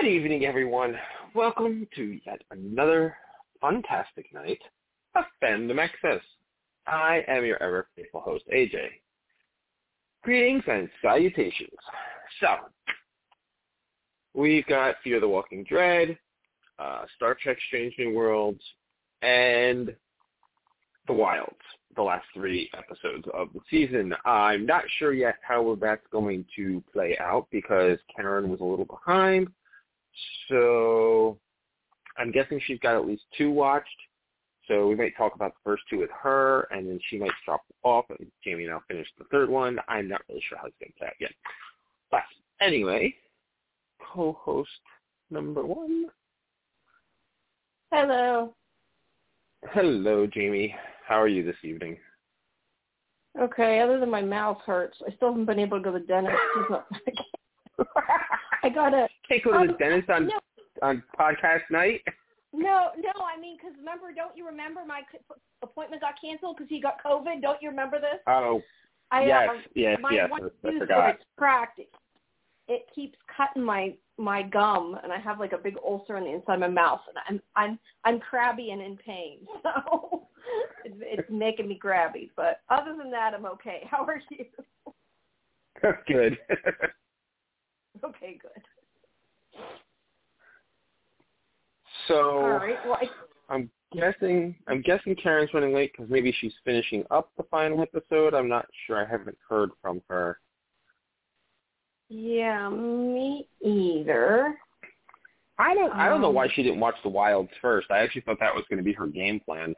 Good evening, everyone. Welcome to yet another fantastic night of Fandom Access. I am your ever faithful host, AJ. Greetings and salutations. So, we've got Fear the Walking Dread, uh, Star Trek Strange New Worlds, and The Wilds, the last three episodes of the season. I'm not sure yet how that's going to play out because Karen was a little behind. So I'm guessing she's got at least two watched. So we might talk about the first two with her, and then she might drop off, and Jamie and I'll finish the third one. I'm not really sure how it's going to play out yet. But anyway, co-host number one. Hello. Hello, Jamie. How are you this evening? Okay, other than my mouth hurts, I still haven't been able to go to the dentist. I got a. Can't go to the um, dentist on no, on podcast night. no, no. I mean, because remember, don't you remember my appointment got canceled because he got COVID? Don't you remember this? Oh, I, yes, uh, yes, my yes. one I forgot. it's cracked. It, it keeps cutting my my gum, and I have like a big ulcer on the inside of my mouth, and I'm I'm I'm crabby and in pain. So it's, it's making me crabby. But other than that, I'm okay. How are you? Good. Okay, good. So All right. Well, I, I'm guessing I'm guessing Karen's running late because maybe she's finishing up the final episode. I'm not sure. I haven't heard from her. yeah, me either. I don't. I don't know Um, why she didn't watch the Wilds first. I actually thought that was going to be her game plan.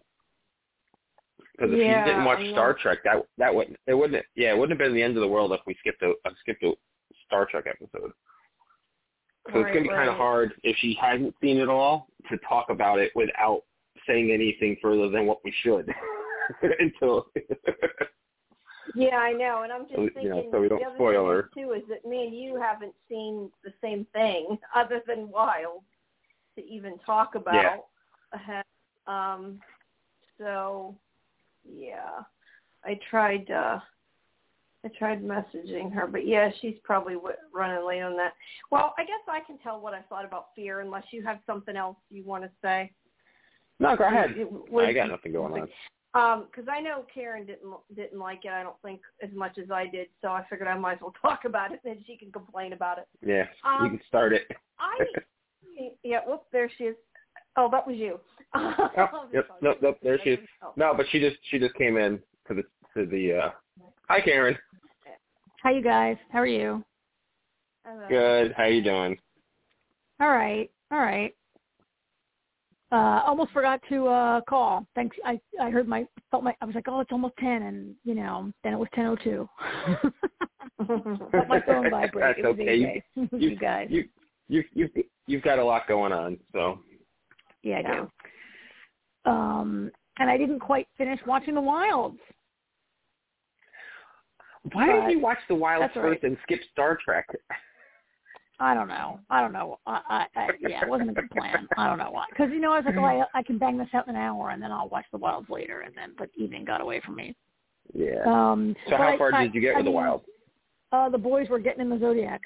Because if Yeah, she didn't watch Star Trek, that that wouldn't it wouldn't yeah it wouldn't have been the end of the world if we skipped a uh, skipped a Star Trek episode. So it's going to be kind of hard if she hasn't seen it all to talk about it without saying anything further than what we should until Yeah, I know, and I'm just So, you thinking know, so we don't spoil her. too is that me and you haven't seen the same thing other than Wild to even talk about. ahead. Um, so yeah, I tried. uh I tried messaging her, but yeah, she's probably w- running late on that. Well, I guess I can tell what I thought about Fear, unless you have something else you want to say. no, go ahead. It- I got nothing going on. Um, 'cause I know Karen didn't didn't like it. I don't think as much as I did, so I figured I might as well talk about it, and she can complain about it. Yeah, you Um, can start it. I yeah. Whoop, there she is. Oh, that was you. Oh, yep, nope, nope, there she is. Oh. No, but she just she just came in to the to the. uh Hi, Karen. Hi, you guys. How are you? Hello. Good. How you doing? All right. All right. Uh, almost forgot to uh call. Thanks. I I heard my felt my I was like, oh, it's almost ten, and you know, then it was ten oh two. Felt my phone vibrate. That's okay. AJ. You- you guys. You you you you've got a lot going on, so yeah, I Yeah. do. Um, and I didn't quite finish watching The Wilds. Why did you watch the Wilds that's all right. first and skip Star Trek? I don't know. I don't know. I, I, I yeah, it wasn't a good plan. I don't know why. Because you know, I was like, oh, I, I can bang this out in an hour, and then I'll watch The Wilds later. And then, but evening got away from me. Yeah. Um, So how I- far I- did you get I with the Wilds? Uh, the boys were getting in the Zodiac.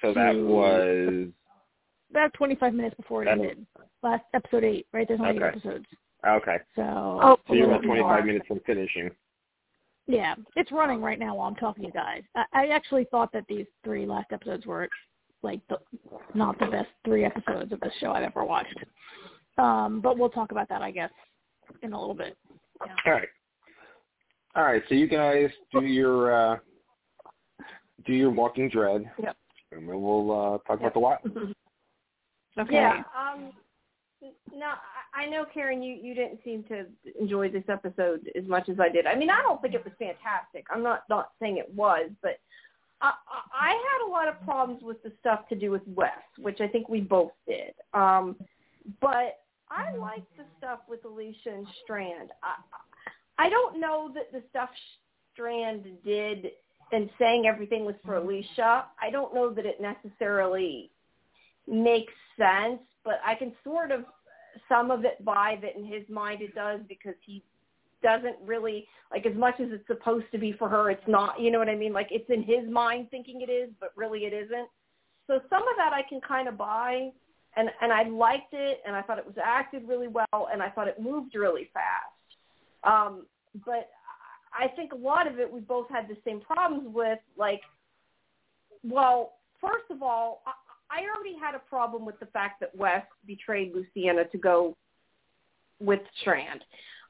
So that was About 25 minutes before it ended. Last episode eight, right? There's only eight episodes. Okay. So, Oh, So you're about 25 more. minutes from finishing. Yeah, it's running right now while I'm talking to you guys. I, I actually thought that these three last episodes were like the, not the best three episodes of this show I've ever watched. Um, but we'll talk about that, I guess, in a little bit. All right. All right. So you guys do your uh do your Walking Dread. Yep. And then we'll uh talk Yep. about the Wilds. Okay. Yeah. Um. No, I know, Karen. You you didn't seem to enjoy this episode as much as I did. I mean, I don't think it was fantastic. I'm not not saying it was, but I I I had a lot of problems with the stuff to do with Wes, which I think we both did. Um. But I liked the stuff with Alicia and Strand. I I don't know that the stuff Strand did and saying everything was for Alicia. I don't know that it necessarily makes sense, but I can sort of some of it buy that in his mind it does because he doesn't really like as much as it's supposed to be for her. It's not. You know what I mean? Like it's in his mind thinking it is, but really it isn't. So some of that I can kind of buy, and and I liked it, and I thought it was acted really well, and I thought it moved really fast. Um, but I think a lot of it we both had the same problems with. Like, well, first of all, I, already had a problem with the fact that Wes betrayed Luciana to go with Strand.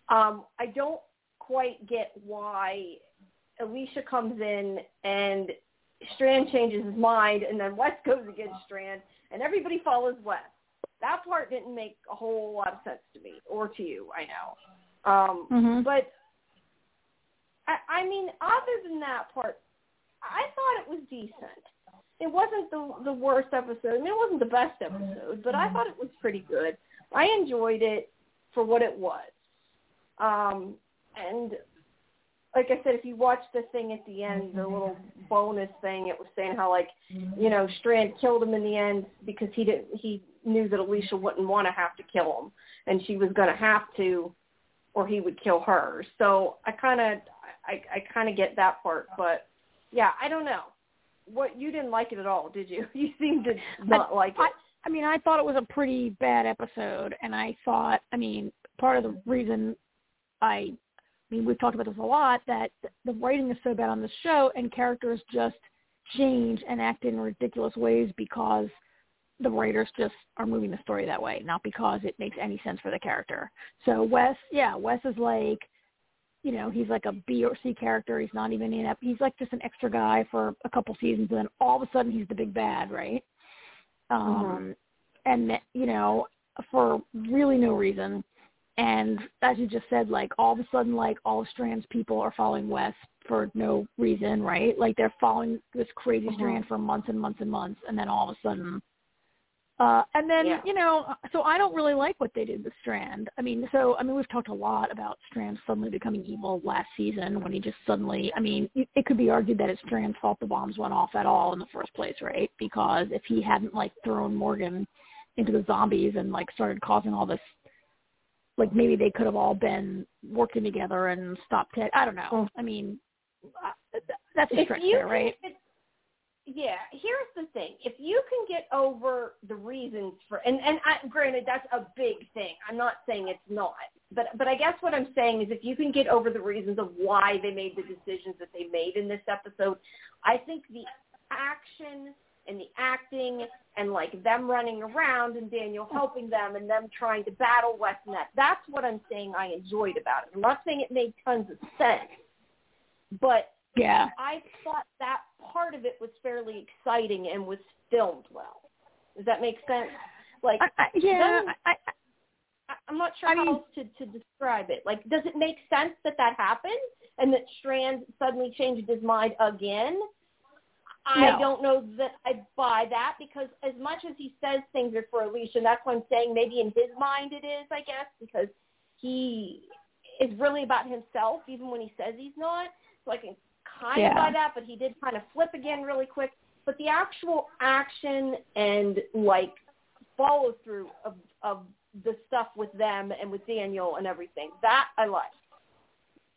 Um, I don't quite get why Alicia comes in and Strand changes his mind, and then Wes goes against Strand, and everybody follows Wes. That part didn't make a whole lot of sense to me, or to you, I know. Um, mm-hmm. But I, I mean, other than that part, I thought it was decent. It wasn't the the worst episode. I mean, it wasn't the best episode, but I thought it was pretty good. I enjoyed it for what it was. Um, and like I said, if you watch the thing at the end, the little bonus thing, it was saying how like, you know, Strand killed him in the end because he didn't he knew that Alicia wouldn't want to have to kill him, and she was going to have to, or he would kill her. So I kind of I I kind of get that part, but yeah, I don't know. What you didn't like it at all, did you? You seemed to not I, like it. I, I mean, I thought it was a pretty bad episode, and I thought, I mean, part of the reason I, I mean, we've talked about this a lot that the writing is so bad on the show, and characters just change and act in ridiculous ways because the writers just are moving the story that way, not because it makes any sense for the character. So Wes, yeah, Wes is like, you know, he's like a B or C character. He's not even in it. He's like just an extra guy for a couple seasons, and then all of a sudden he's the big bad, right? Um, mm-hmm. And you know, for really no reason. And as you just said, like all of a sudden, like all of Strand's people are following Wes for no reason, right? Like they're following this crazy mm-hmm. Strand for months and months and months, and then all of a sudden uh, and then, yeah. you know, so I don't really like what they did with Strand. I mean, so, I mean, we've talked a lot about Strand suddenly becoming evil last season when he just suddenly, I mean, it could be argued that it's Strand's fault the bombs went off at all in the first place, right? Because if he hadn't, like, thrown Morgan into the zombies and, like, started causing all this, like, maybe they could have all been working together and stopped it. I don't know. Oh. I mean, uh, that's a stretch there, right? If, yeah, here's the thing. If you can get over the reasons for, and, and I, granted, that's a big thing. I'm not saying it's not. But, but I guess what I'm saying is if you can get over the reasons of why they made the decisions that they made in this episode, I think the action and the acting and like them running around and Daniel helping them and them trying to battle Westnet, that's what I'm saying I enjoyed about it. I'm not saying it made tons of sense, but yeah. I thought that part of it was fairly exciting and was filmed well. Does that make sense? Like, I, I, yeah, I, I, I'm not sure I how mean, else to, to describe it. Like, does it make sense that that happened and that Strand suddenly changed his mind again? I No. don't know that I buy that because as much as he says things are for Alicia, that's what I'm saying. Maybe in his mind it is, I guess, because he is really about himself, even when he says he's not. So I can kind Yeah. of buy that, but he did kind of flip again really quick. But the actual action and like follow through of of the stuff with them and with Daniel and everything that I liked.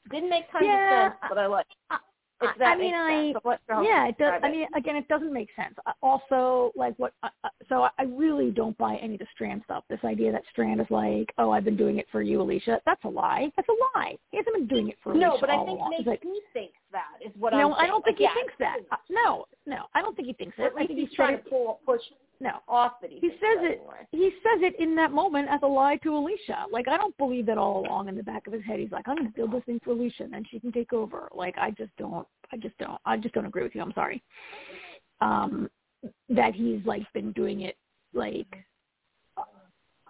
Didn't make tons Yeah, of sense, but I liked. I- If that I mean, I sense. I'm not sure how to yeah, it does. I mean, again, it doesn't make sense. Uh, Also, like what? Uh, uh, so I really don't buy any of the Strand stuff. This idea that Strand is like, oh, I've been doing it for you, Alicia. That's a lie. That's a lie. He hasn't been doing it for no, Alicia but I think along. Maybe like, he thinks that is what I'm no, I don't think Like, he yeah, thinks that. Uh, no, no, I don't think he thinks it. I think he's he's trying trying to pull push No, off that he, he says it. He says it in that moment as a lie to Alicia. Like I don't believe that all along in the back of his head. He's like, I'm going to build this thing for Alicia, and then she can take over. Like I just don't. I just don't. I just don't agree with you. I'm sorry. Um, that he's like been doing it like.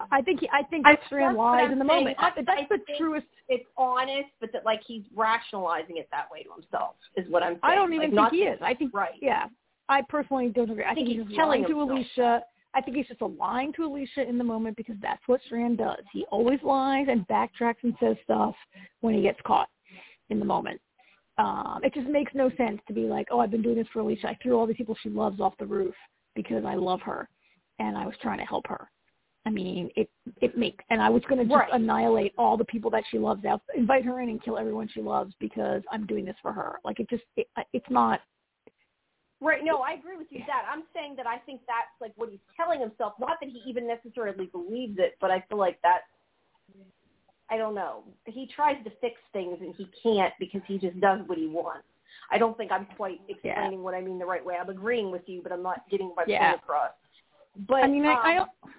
I think he, I think I- Strand lies in the saying. moment. I- That's I the truest. It's honest, but that like he's rationalizing it that way to himself is what I'm saying. I don't even like, think he is. I think right. Yeah, I personally don't agree. I, think think, he's he's telling lying to himself Alicia. I think he's just a lying to Alicia in the moment because that's what Strand does. He always lies and backtracks and says stuff when he gets caught in the moment. Um, it just makes no sense to be like, oh, I've been doing this for Alicia. I threw all these people she loves off the roof because I love her and I was trying to help her. I mean, it it makes, and I was going to just Right. annihilate all the people that she loves out, invite her in and kill everyone she loves because I'm doing this for her. Like it just, it, it's not. Right. No, I agree with you that. I'm saying that I think that's like what he's telling himself. Not that he even necessarily believes it, but I feel like that's I don't know. He tries to fix things and he can't because he just does what he wants. I don't think I'm quite explaining what I mean the right way. I'm agreeing with you, but I'm not getting my Yeah. point across. But I mean, I, I um, don't.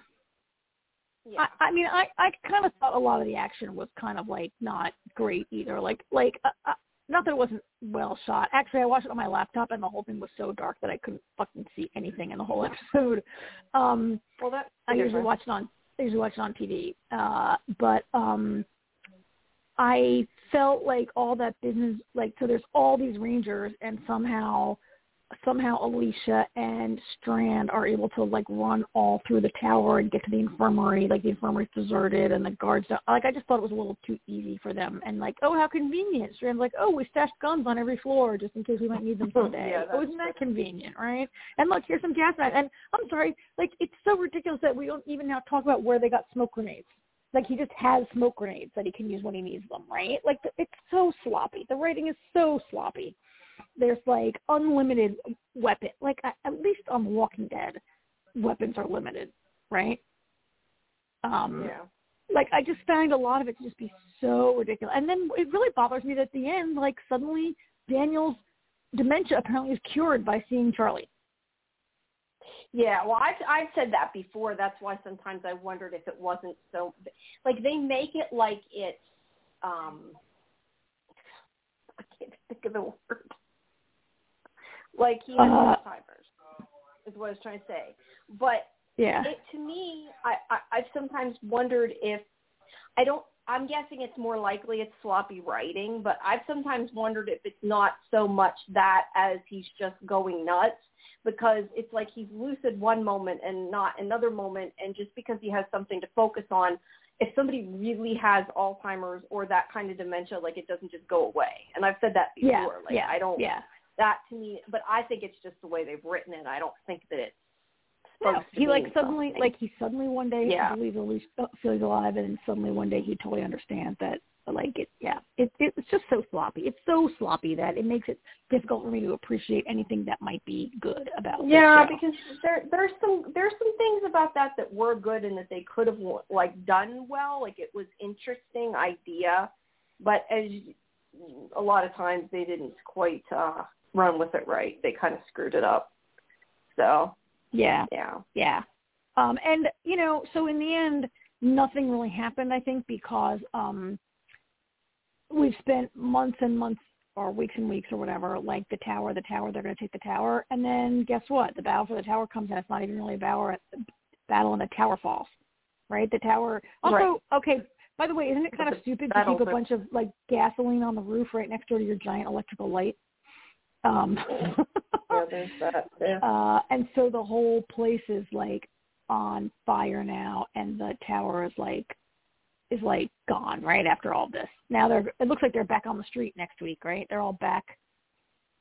yeah. I, I mean, I I kind of thought a lot of the action was kind of like not great either. Like like uh, uh, not that it wasn't well shot. Actually, I watched it on my laptop, and the whole thing was so dark that I couldn't fucking see anything in the whole episode. Um, well, that I usually watch it on I usually watch it on TV. Uh, but um, I felt like all that business, like so, there's all these rangers, and somehow, somehow Alicia and Strand are able to like run all through the tower and get to the infirmary. Like the infirmary's deserted, and the guards. Don't, like I just thought it was a little too easy for them. And like, oh, how convenient! Strand's like, oh, we stashed guns on every floor just in case we might need them someday. Yeah, oh, isn't that convenient, right? And look, here's some gas knives. And I'm sorry, like it's so ridiculous that we don't even now talk about where they got smoke grenades. Like he just has smoke grenades that he can use when he needs them, right? Like it's so sloppy. The writing is so sloppy. There's like unlimited weapon. Like at least on The Walking Dead, weapons are limited, right? Um, yeah. like I just found a lot of it to just be so ridiculous. And then it really bothers me that at the end, like suddenly Daniel's dementia apparently is cured by seeing Charlie. Yeah, well, I've I've said that before. That's why sometimes I wondered if it wasn't so. Like they make it like it's. um I can't think of the word. Like he has Uh, Alzheimer's, is what I was trying to say. But Yeah. it to me, I, I I've sometimes wondered if I don't. I'm guessing it's more likely it's sloppy writing, but I've sometimes wondered if it's not so much that as he's just going nuts because it's like he's lucid one moment and not another moment, and just because he has something to focus on, if somebody really has Alzheimer's or that kind of dementia, like it doesn't just go away. And I've said that before. Yeah. like yeah. I don't Yeah. That to me, but I think it's just the way they've written it. I don't think that it's No, he like suddenly, something. like he suddenly one day Yeah. believes Elise feels alive, and then suddenly one day he totally understands that. Like it, yeah, it, it's just so sloppy. It's so sloppy that it makes it difficult for me to appreciate anything that might be good about. this Yeah, show. because there there's some there's some things about that that were good and that they could have like done well. Like it was interesting idea, but as a lot of times they didn't quite uh run with it right. They kind of screwed it up. So yeah, yeah, Yeah. Um, and, you know, so in the end, nothing really happened, I think, because um, we've spent months and months or weeks and weeks or whatever, like the tower, the tower, they're going to take the tower. And then guess what? The battle for the tower comes and it's not even really a battle, battle and the tower falls, right? The tower. Also, Right. okay, by the way, isn't it kind of stupid to keep a a- bunch of, like, gasoline on the roof right next door to your giant electrical light? Um, yeah, there's that. Yeah. uh, and so the whole place is like on fire now, and the tower is like is like gone right after all this. Now they're it looks like they're back on the street next week, right? They're all back.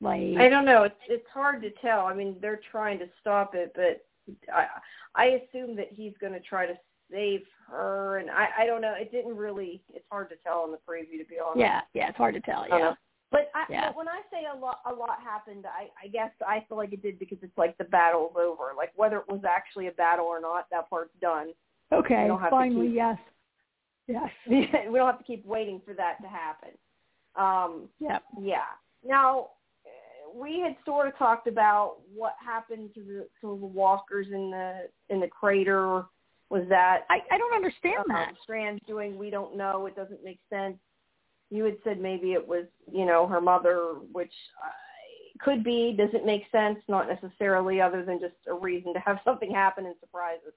Like I don't know. It's it's hard to tell. I mean, they're trying to stop it, but I I assume that he's going to try to save her, and I I don't know. It didn't really. It's hard to tell in the preview, to be honest. yeah, yeah, it's hard to tell. Yeah, know. But, I, Yeah. but when I say a lot, a lot happened. I, I guess I feel like it did because it's like the battle's over. Like whether it was actually a battle or not, that part's done. okay, We don't have to finally, keep- yes, yes, we don't have to keep waiting for that to happen. Um, yeah. yeah. Now we had sort of talked about what happened to the to the walkers in the in the crater. Was that I I don't understand that. Strand's doing? We don't know. It doesn't make sense. You had said maybe it was you know her mother, which uh, could be. Doesn't make sense. Not necessarily, other than just a reason to have something happen and surprise us.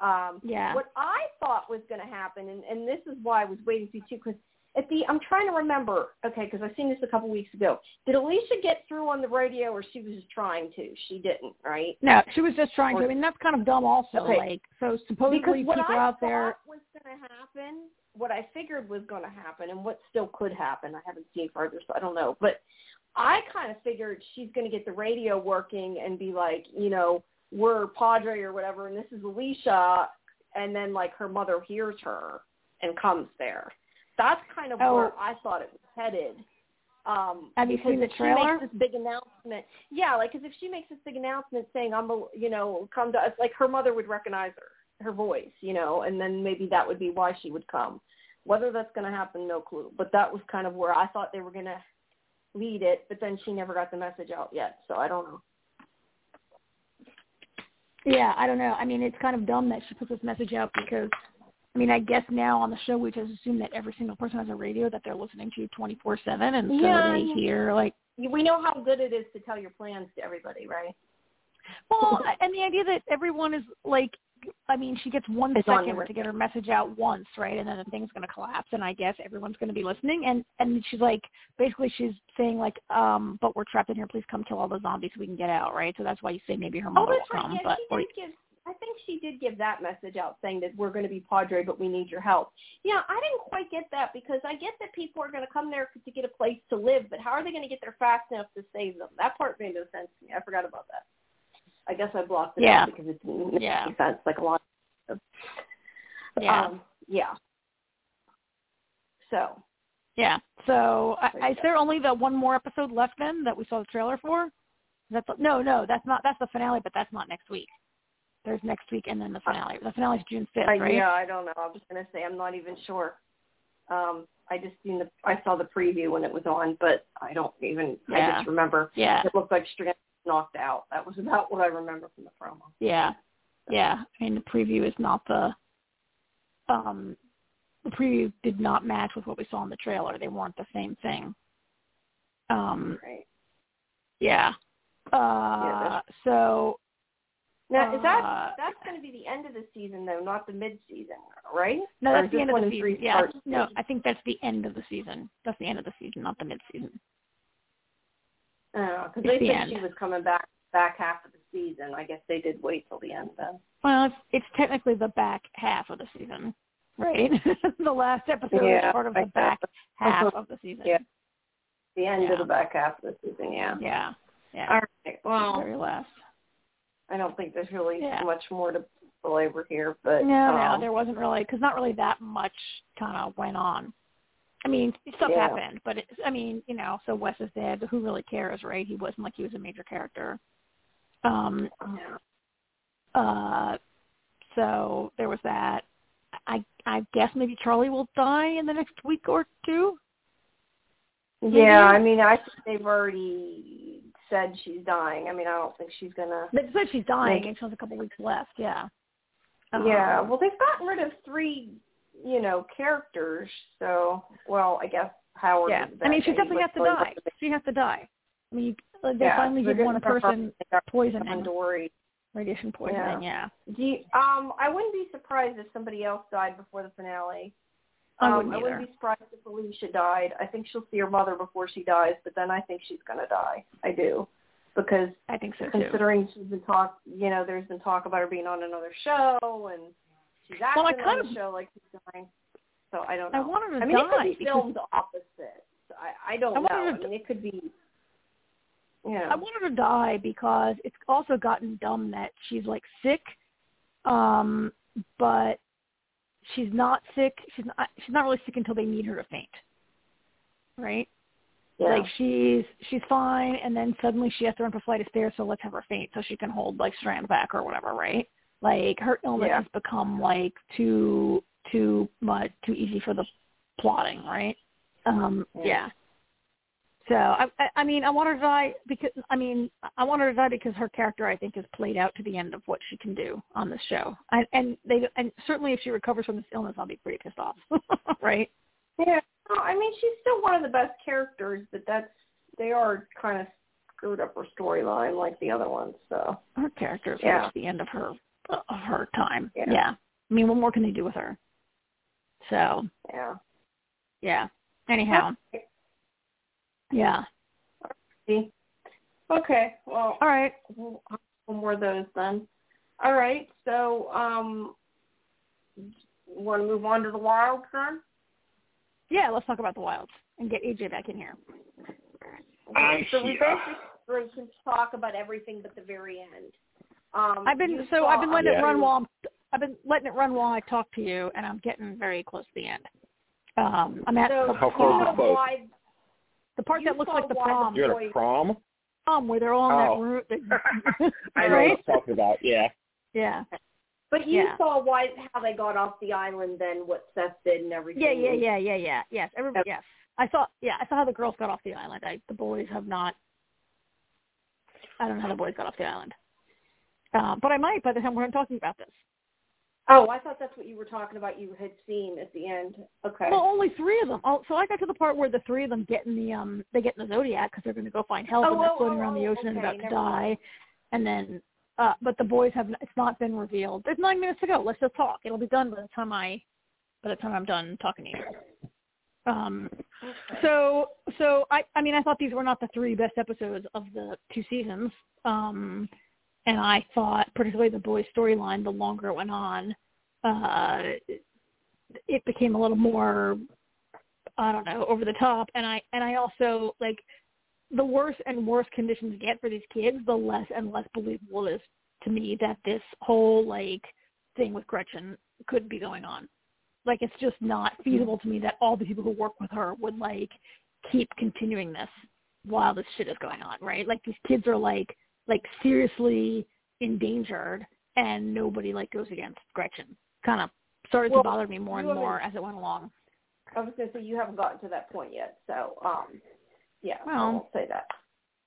Um, Yeah. what I thought was going to happen, and, and this is why I was waiting for you too, because at the I'm trying to remember. Okay, because I've seen this a couple weeks ago. Did Alicia get through on the radio, or she was just trying to? She didn't, right? No, she was just trying to. Or- I mean, that's kind of dumb, also. Okay. Like, so supposedly because what people I out thought there. was going to happen, what I figured was going to happen, and what still could happen. I haven't seen further, so I don't know. But I kind of figured she's going to get the radio working and be like, you know, we're Padre or whatever, and this is Alicia, and then like her mother hears her and comes there. That's kind of Oh. where I thought it was headed. Um, Have you seen the if She makes this big announcement. Yeah, like because if she makes this big announcement saying I'm, a, you know, come to us, like her mother would recognize her, her voice, you know, and then maybe that would be why she would come. Whether that's going to happen, no clue. But that was kind of where I thought they were going to lead it, but then she never got the message out yet, so I don't know. Yeah, I don't know. I mean, it's kind of dumb that she put this message out because, I mean, I guess now on the show we just assume that every single person has a radio that they're listening to 24/7, and so Yeah. they hear like, We know how good it is to tell your plans to everybody, right? well, and the idea that everyone is like, I mean, she gets one It's second to get her message out once, right, and then the thing's going to collapse, and I guess everyone's going to be listening, and and she's like, basically, she's saying like, um, but we're trapped in here. Please come kill all the zombies so we can get out, right? So that's why you say maybe her Oh, mother that's will right. come, Yeah, but did give. I think she did give that message out saying that we're going to be Padre, but we need your help. Yeah, I didn't quite get that because I get that people are going to come there to get a place to live, but how are they going to get there fast enough to save them? That part made no sense to me. I forgot about that. I guess I blocked it Yeah. out because it didn't make Yeah. any sense. Like a lot. Of, yeah. Um, yeah. So Yeah. So I, There I, you is there only the one more episode left then that we saw the trailer for? That's that no, no, that's not. That's the finale, but that's not next week. There's next week and then the finale. The finale's June fifth, right? yeah, I don't know. I was going to say I'm not even sure. Um, I just seen the I saw the preview when it was on, but I don't even. yeah. I just remember Yeah. it looked like Strand knocked out. That was about what I remember from the promo. Yeah. Yeah. I mean, the preview is not the. Um, the preview did not match with what we saw in the trailer. They weren't the same thing. Um. Right. Yeah. Uh. Yeah, so. Now is that Uh, that's going to be the end of the season though, not the mid season, right? No, that's the end of the season. Yeah. No, I think that's the end of the season. That's the end of the season, not the mid season. Because they the said end. she was coming back back half of the season. I guess they did wait till the end then. Well, it's, it's technically the back half of the season, right? the last episode Yeah, is part of the back half of the season. Yeah. The end Yeah. of the back half of the season. Yeah. Yeah. Yeah. All right. Well, very last. I don't think there's really Yeah. much more to belabor here, but No, no, um, there wasn't really because not really that much kind of went on. I mean, stuff Yeah. happened, but it, I mean, you know, so Wes is dead. But who really cares, right? He wasn't like he was a major character. Um. Uh. So there was that. I I guess maybe Charlie will die in the next week or two. Yeah, I mean, I think they've already said she's dying. I mean, I don't think she's gonna. They said she's dying and she has a couple weeks left. Yeah. yeah, Um, well, they've gotten rid of three, you know, characters. So, well, I guess Howard. yeah. is I mean, she definitely has to die. She has to die. I mean, like, they Yeah, finally give one a person poisoning, Dory. radiation poisoning. Yeah. Do you, um, I wouldn't be surprised if somebody else died before the finale. I Um, wouldn't I wouldn't be surprised if Alicia died. I think she'll see her mother before she dies, but then I think she's gonna die. I do, because I think so too. considering she's been talk, you know, there's been talk about her being on another show, and she's acting Well, I kind on of- the show like she's dying. So I don't know. I want her to I mean, it could die be filmed opposite. I, I don't I know. her I mean, it could be. Know. I want her to die because it's also gotten dumb that she's like sick, um, but she's not sick. She's not. She's not really sick until they need her to faint. Right? yeah. Like she's she's fine, and then suddenly she has to run a flight of stairs, so let's have her faint so she can hold like Strand back or whatever, right? Like her illness Yeah. has become like too too much too easy for the plotting, right? Um, Yeah. So I, I mean I want her to die because I mean I want her to die because her character I think is played out to the end of what she can do on this show, and, and they and certainly if she recovers from this illness I'll be pretty pissed off, right? Yeah, no, I mean she's still one of the best characters, but that's they are kind of screwed up her storyline like the other ones. So her character is Yeah. the end of her of her time. Yeah. Yeah. I mean, what more can they do with her? So yeah, yeah. Anyhow. Yeah. okay, well, All right. we'll have one more of those then. All right, so um, want to move on to the Wilds then? Yeah. Let's talk about the Wilds and get AJ back in here. I'm so we basically can talk about everything but the very end. Um, I've been so saw- I've been letting Yeah. it run while I'm I've been letting it run while I talk to you, and I'm getting very close to the end. Um, I'm at So the, How you close know is close? why the part you that looks like the why the prom, You're at a prom? prom where they're all in Oh. that room. I know right? what you're talking about. Yeah. Yeah. But you Yeah. saw why how they got off the island, then what Seth did and everything. Yeah, yeah, yeah, yeah, yeah. Yes, everybody. Okay. Yes, I saw. Yeah, I saw how the girls got off the island. I, the boys have not. I don't know how the boys got off the island. Um, but I might by the time we're talking about this. Oh, I thought that's what you were talking about. You had seen at the end. Okay. Well, only three of them. Oh, so I got to the part where the three of them get in the um they get in the Zodiac because they're going to go find help Oh, and they're oh, floating oh, around the oh, ocean and about to die, mind. and then uh but the boys have it's not been revealed. There's nine minutes to go. Let's just talk. It'll be done by the time I by the time I'm done talking to you. Um, so so I I mean I thought these were not the three best episodes of the two seasons. Um, and I thought particularly the boys storyline the longer it went on, uh, it became a little more I don't know over the top. And I and I also like the worse and worse conditions get for these kids, the less and less believable it is to me that this whole like thing with Gretchen could be going on. Like it's just not feasible to me that all the people who work with her would like keep continuing this while this shit is going on, right? Like these kids are like like seriously endangered and nobody like goes against Gretchen. Kind of started Well, to bother me more and more as it went along. I was going to say you haven't gotten to that point yet, so um, yeah, I won't say that.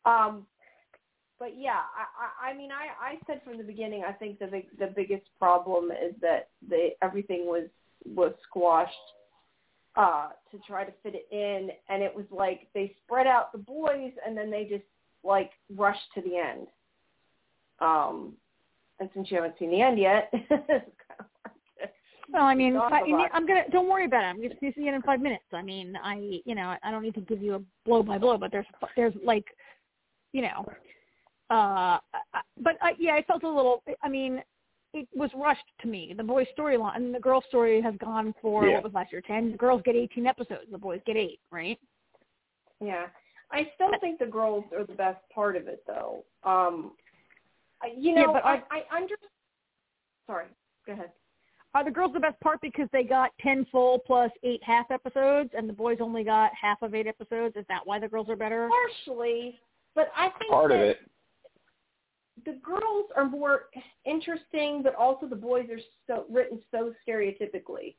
Um, but yeah, I, I, I mean, I, I said from the beginning, I think the big, the biggest problem is that the everything was was squashed uh, to try to fit it in, and it was like they spread out the boys, and then they just like rushed to the end. Um, and since you haven't seen the end yet, it's kind of hard to Well, I mean, Talk I, I'm gonna. Don't worry about it. I'm gonna see it in five minutes. I mean, I, you know, I don't need to give you a blow by blow, but there's, there's like, you know, uh, I- but I, yeah, I felt a little. I mean, it was rushed to me. The boys' storyline and the girls' story has gone for Yeah. what was last year ten. The girls get 18 episodes. The boys get eight, right? Yeah. I still think the girls are the best part of it though. Um I- you Yeah, know, but I, I- I under sorry, go ahead. Are the girls the best part because they got 10 full plus eight half episodes, and the boys only got half of eight episodes? Is that why the girls are better? Partially, but I think Part of it. the girls are more interesting, but also the boys are so written so stereotypically,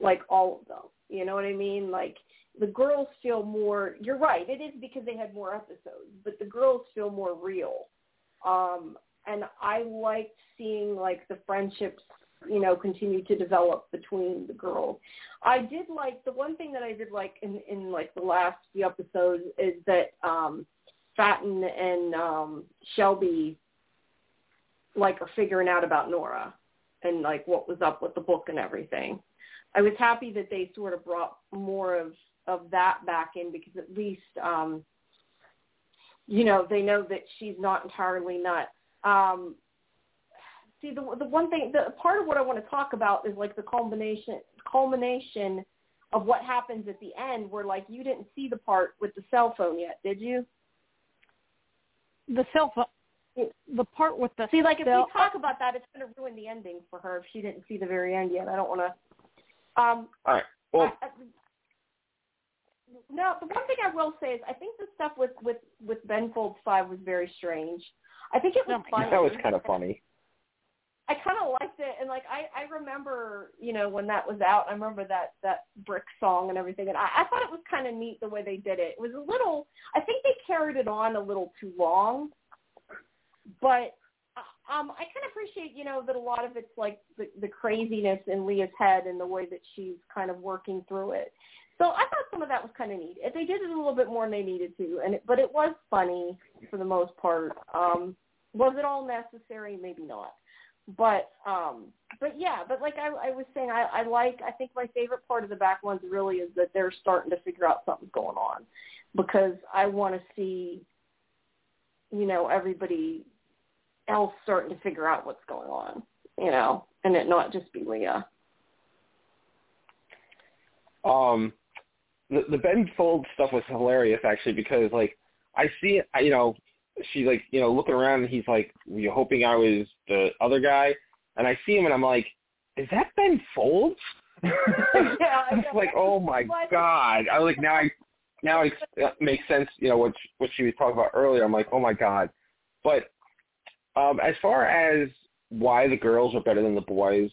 like all of them. You know what I mean? Like the girls feel more. You're right. It is because they had more episodes, but the girls feel more real. Um, and I liked seeing like the friendships, you know, continue to develop between the girls. I did like the one thing that I did like in in like the last few episodes is that um Fatin and um Shelby like are figuring out about Nora and like what was up with the book and everything. I was happy that they sort of brought more of of that back in because at least um you know they know that she's not entirely nuts. Um see the the one thing the part of what I want to talk about is like the culmination culmination of what happens at the end where like you didn't see the part with the cell phone yet, did you? The cell phone, the part with the See, like if cell, we talk about that, it's going to ruin the ending for her if she didn't see the very end yet. I don't want to. Um, All right. Well, I, I, no, the one thing I will say is I think the stuff with with with Ben Folds Five was very strange. I think it was Oh my funny. that was kind of funny. I kind of liked it, and like I I remember, you know, when that was out, I remember that that brick song and everything, and I, I thought it was kind of neat the way they did it. It was a little, I think they carried it on a little too long, but uh, um I kind of appreciate, you know, that a lot of it's like the, the craziness in Leah's head and the way that she's kind of working through it. So I thought some of that was kind of neat. They did it a little bit more than they needed to, and it, but it was funny for the most part. Um, was it all necessary? Maybe not but um but yeah but like i i was saying i i like i think my favorite part of the back ones really is that they're starting to figure out something's going on because i want to see you know everybody else starting to figure out what's going on you know and it not just be leah um the the Ben Folds stuff was hilarious actually because like I see it I- you know she's like you know looking around and he's like you hoping I was the other guy and I see him, and I'm like, is that Ben Folds? yeah, I was like, oh my god! I like, now I now it makes sense. You know what what she was talking about earlier. I'm like, oh my god. But um, as far as why the girls are better than the boys,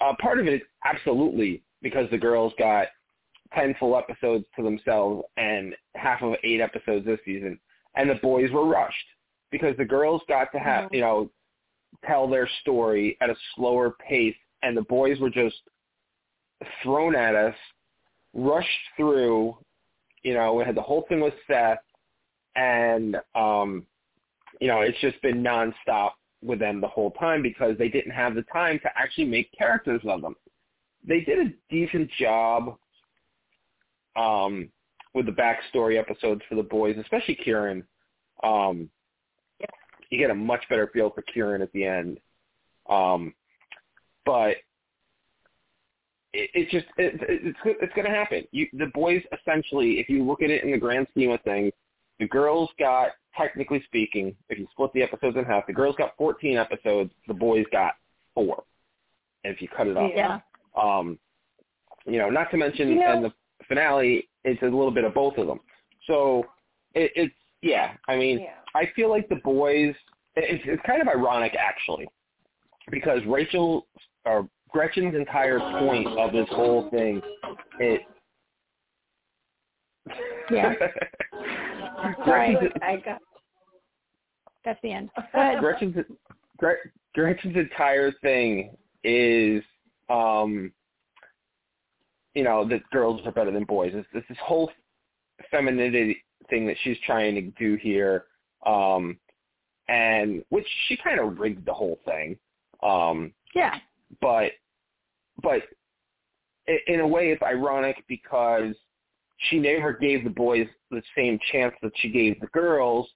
uh, part of it is absolutely because the girls got ten full episodes to themselves and half of eight episodes this season, and the boys were rushed because the girls got to have you know tell their story at a slower pace, and the boys were just thrown at us, rushed through. You know, we had the whole thing with Seth, and um, you know, it's just been nonstop with them the whole time because they didn't have the time to actually make characters of them. They did a decent job um, with the backstory episodes for the boys, especially Kirin. Um, Yeah. You get a much better feel for Kirin at the end, um, but it, it's just it, it's it's going to happen. You, the boys essentially, if you look at it in the grand scheme of things, the girls got technically speaking, if you split the episodes in half, the girls got 14 episodes, the boys got four. And if you cut it off, Yeah. um, you know, not to mention You know- in the finale, it's a little bit of both of them. So it, it's yeah. I mean, Yeah. I feel like the boys. It's, it's kind of ironic actually, because Rachel or Gretchen's entire point of this whole thing, it. Yeah. Gretchen's, I got. That's the end. Gretchen's Gre- Gretchen's entire thing is, um, you know, that girls are better than boys. It's, it's this whole femininity thing that she's trying to do here, um, and which she kind of rigged the whole thing. Um, Yeah. but but in a way it's ironic because she never gave the boys the same chance that she gave the girls,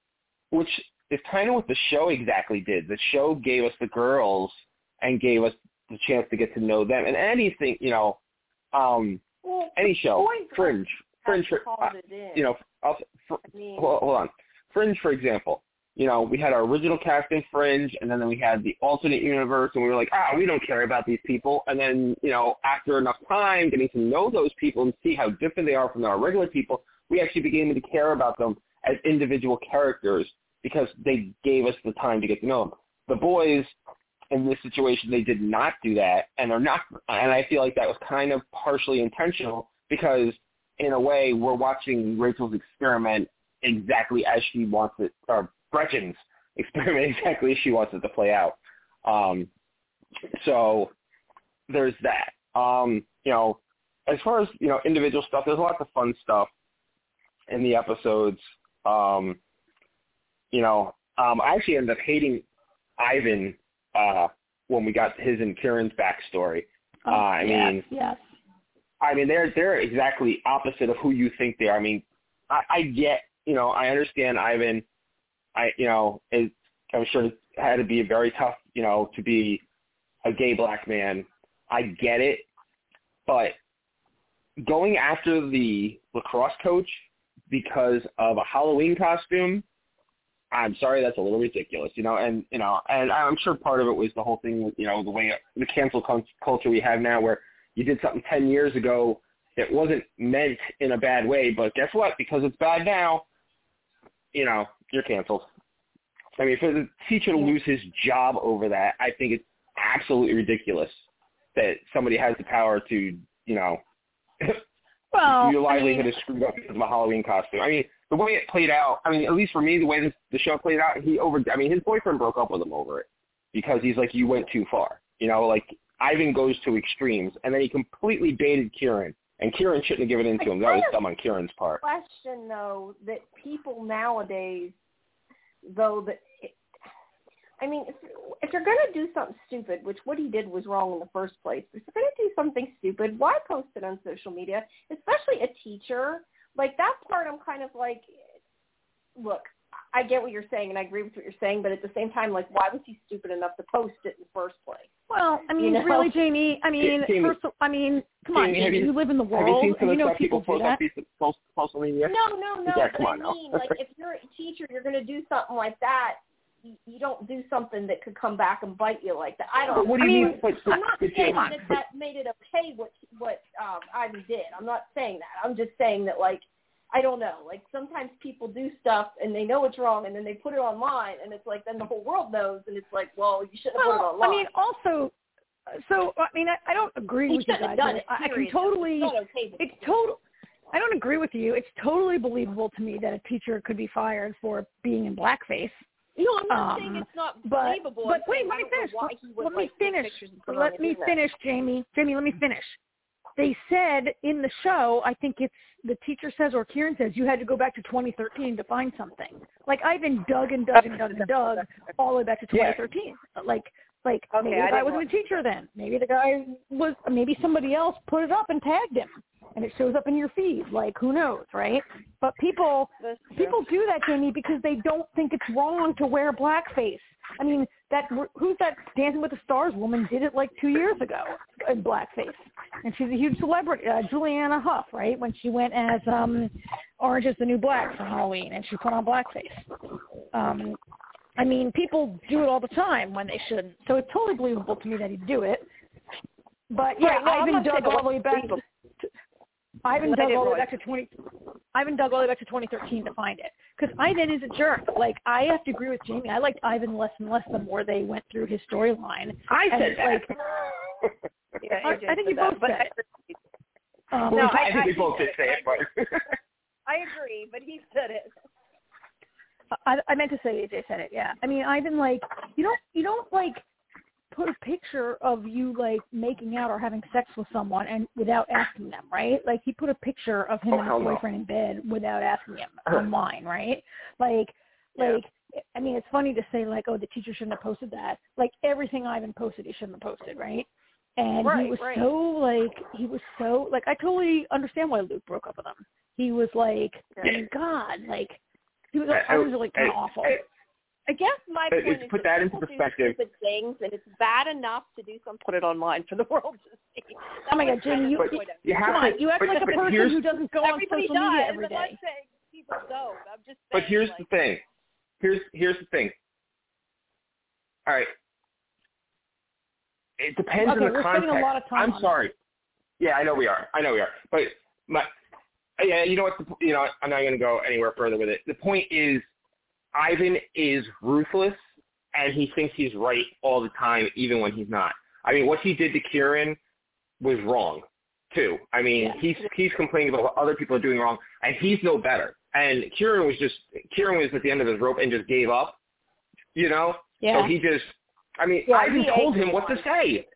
which is kind of what the show exactly did. The show gave us the girls and gave us the chance to get to know them. And anything, you know, um, Well, any show, Fringe, Fringe, for, uh, you know, I'll, for, I mean, hold, hold on. Fringe, for example, you know, we had our original cast in Fringe, and then we had the alternate universe, and we were like, ah, we don't care about these people. And then, you know, after enough time getting to know those people and see how different they are from our regular people, we actually began to care about them as individual characters because they gave us the time to get to know them. The boys, in this situation, they did not do that, and they're not. And I feel like that was kind of partially intentional because, in a way, we're watching Rachel's experiment exactly as she wants it, or Gretchen's experiment exactly as she wants it to play out. Um, so there's that. Um, you know, as far as you know, individual stuff, there's lots of fun stuff in the episodes. Um, you know, um, I actually ended up hating Ivan uh, when we got his and Kirin's backstory. Oh, Uh, I yes, mean, yes. I mean, they're they're exactly opposite of who you think they are. I mean, I, I get, you know, I understand Ivan. I, you know, it, I'm sure it had to be very tough, you know, to be a gay black man. I get it, but going after the lacrosse coach because of a Halloween costume, I'm sorry, that's a little ridiculous, you know. And you know, and I'm sure part of it was the whole thing, with, you know, the way the cancel cul- culture we have now, where you did something 10 years ago that wasn't meant in a bad way, but guess what? Because it's bad now, you know, you're canceled. I mean, for the teacher to lose his job over that, I think it's absolutely ridiculous that somebody has the power to, you know, Well, your I livelihood mean, is screwed up because of a Halloween costume. I mean, the way it played out, I mean, at least for me, the way this, the show played out, he over, I mean, his boyfriend broke up with him over it because he's like, you went too far. You know, like Ivan goes to extremes, and then he completely baited Kirin, and Kirin shouldn't have given in to him. That was dumb on Kirin's part. question though that people nowadays, though that, I mean, if, if you're going to do something stupid, which what he did was wrong in the first place, if you're going to do something stupid, why post it on social media? Especially a teacher, like that part, I'm kind of like, look, I get what you're saying, and I agree with what you're saying, but at the same time, like, why was he stupid enough to post it in the first place? well, I mean, You know? really, Jamie. I mean, Jamie- first, of- I mean, come on, Jamie, have Jamie. you- You live in the Have you world. seen some you know people people do post on that. Facebook- post- social media? No, no, no. Yeah, but come I on now. mean, like, if you're a teacher, you're going to do something like that. You don't do something that could come back and bite you like that. I don't. But what do I you mean, mean? But, I'm not but saying Jamie, that that made it okay what what um, Ivan did. I'm not saying that. I'm just saying that like I don't know. Like sometimes people do stuff and they know it's wrong and then they put it online and it's like then the whole world knows and it's like well you shouldn't have put it online. I mean, also, so I mean, I, I don't agree he with you shouldn't guys. have done it. I, I can totally. It's not okay. It's total. I don't agree with you. It's totally believable to me that a teacher could be fired for being in blackface. No, I'm not um, saying it's not believable. but wait, let me finish. Would Let me like, take finish. pictures and put it on Let me finish, Jamie. Jamie, let me finish. They said in the show, I think it's the teacher says or Kirin says you had to go back to 2013 to find something. Like I've been dug and dug and dug and dug all the way back to Yeah. 2013. Like like Okay, maybe I the guy didn't wasn't a teacher then. Maybe the guy was. Maybe somebody else put it up and tagged him, and it shows up in your feed. Like who knows, right? But people people do that, Jamie, because they don't think it's wrong to wear blackface. I mean, that who's that Dancing with the Stars woman did it like two years ago in blackface, and she's a huge celebrity. Uh, Julianne Hough, right? When she went as um, Orange is the New Black for Halloween, and she put on blackface. Um, I mean, people do it all the time when they shouldn't. So it's totally believable to me that he'd do it. But yeah, Right, no, I'm Ivan not dug all the way back. believable. To, Ivan I dug didn't all the way back to twenty. Ivan dug all the way back to 2013 to find it. Because Ivan is a jerk. Like I have to agree with Jamie. I liked Ivan less and less the more they went through his storyline. I And, said that. like, Yeah, I- I think you both that, but said I, Um, Well, No, I, I- think we both did say it, but I agree, but he said it. I, I meant to say AJ said it. Yeah. I mean, Ivan, like you don't you don't like put a picture of you like making out or having sex with someone and without asking them, right? Like he put a picture of him Oh, and his no. boyfriend in bed without asking him online, right? Like Yeah. like I mean, it's funny to say like, oh, the teacher shouldn't have posted that. Like everything Ivan posted, he shouldn't have posted, right? And Right, he was right. so like he was so like I totally understand why Luke broke up with him. He was like, Yeah. God, like he was I- I was like kind of I- awful. I- I guess my But point it's- is put that that into people do perspective. stupid things, and it's bad enough to do something. Put it online for the world to see. Oh my God, Jamie, you, But you, you have come to. on, you act but, like a person who doesn't go on Everybody social media does. every I'm not saying people don't. I'm just saying. But here's like, the thing. Here's here's the thing. All right. It depends Okay, on the we're context. a lot of time I'm on sorry. Yeah, I know we are. I know we are. But my yeah, you know what? The, you know, I'm not going to go anywhere further with it. The point is, Ivan is ruthless, and he thinks he's right all the time, even when he's not. I mean, what he did to Kirin was wrong, too. I mean, Yeah. he's he's complaining about what other people are doing wrong, and he's no better. And Kirin was just Kirin was at the end of his rope and just gave up. You know, Yeah. so he just. I mean, Yeah, Ivan told him him what to say.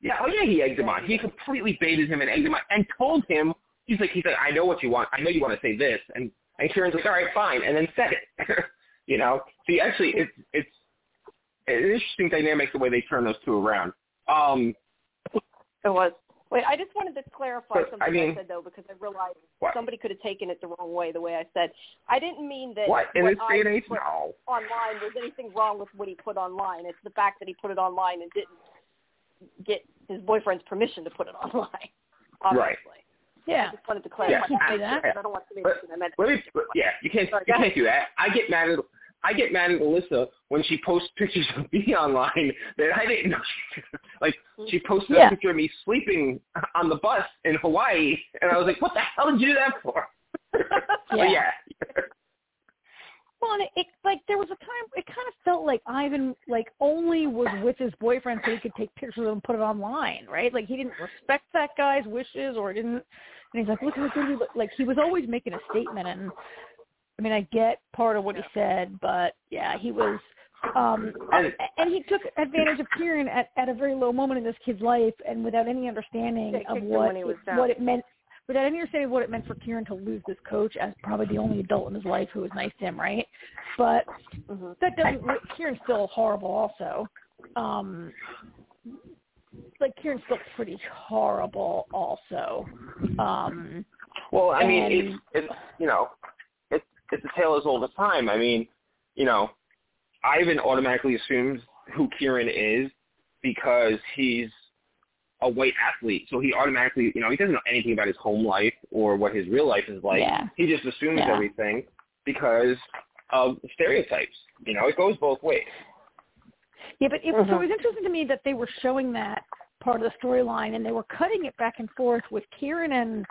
Yeah, oh yeah, he egged him on. He completely baited him and egged him on, and told him he's like he's like I know what you want. I know you want to say this, and and Kirin's like all right, fine, and then said it. you know, see, actually, it's it's an interesting dynamic the way they turn those two around. Um, It was. Wait, I just wanted to clarify something I mean- I said though, because I realized What? somebody could have taken it the wrong way. The way I said, I didn't mean that what in what this day and I age? put No. online there's anything wrong with what he put online. It's the fact that he put it online and didn't get his boyfriend's permission to put it online. Obviously. Right. Yeah. I just wanted to clarify. Yeah, can't do that. that. I don't want to make But- it. I meant Let me, but, yeah, you can't Sorry, you go can't do that. I get mad at I get mad at Alyssa when she posts pictures of me online that I didn't know. She, like she mm-hmm. posted Yeah. a picture of me sleeping on the bus in Hawaii, and I was like, "What the hell did you do that for?" But yeah, Well, and it, it like there was a time it kind of felt like Ivan like only was with his boyfriend so he could take pictures of him and put it online, right? Like he didn't respect that guy's wishes or didn't. And he's like, look how good we look. Like he was always making a statement, and I mean, I get part of what he said, but yeah, he was. Um, And- and he took advantage of Kirin at, at a very low moment in this kid's life, and without any understanding of what it, what it meant without any understanding of what it meant for Kirin to lose this coach as probably the only adult in his life who was nice to him, right? But Mhm. that doesn't. Kirin's still horrible, also. Um, like Kirin's still pretty horrible, also. Um, well, I mean, And- it's it's you know, it's it's a tale as old as time. I mean, you know, Ivan automatically assumes who Kirin is because he's a white athlete. So he automatically, you know, he doesn't know anything about his home life or what his real life is like. Yeah. He just assumes Yeah. everything because of stereotypes. You know, it goes both ways. Yeah, but it, Mhm. so it was interesting to me that they were showing that part of the storyline, and they were cutting it back and forth with Kirin and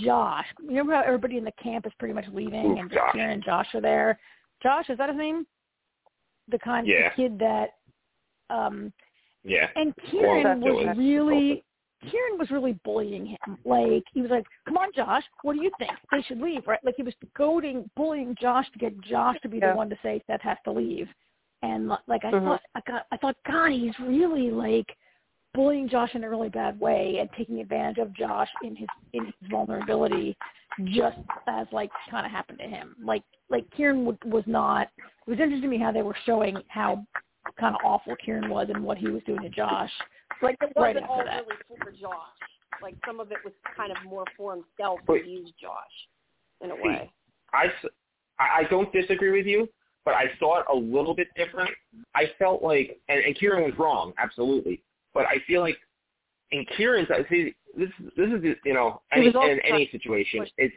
Josh. You remember how everybody in the camp is pretty much leaving, Ooh, and just Josh. Kirin and Josh are there. Josh, is that his name? The kind Yeah. the kid that um Yeah. and Kirin Well, was really Kirin was really bullying him. Like he was like, "Come on, Josh, what do you think? They should leave, right?" Like he was goading, bullying Josh to get Josh to be Yeah. the one to say Seth has to leave. And like I Mhm. thought, I got, I thought, God, he's really like bullying Josh in a really bad way and taking advantage of Josh in his in his vulnerability, just as like kind of happened to him. Like like Kirin w- was not. It was interesting to me how they were showing how kind of awful Kirin was and what he was doing to Josh. Like it wasn't after all that. really for Josh. Like some of it was kind of more for himself to Wait. use Josh in a See, I I don't disagree with you, but I saw it a little bit different. I felt like, and, and Kirin was wrong, absolutely, but I feel like in Kirin's, I see this this is you know any in any situation, it's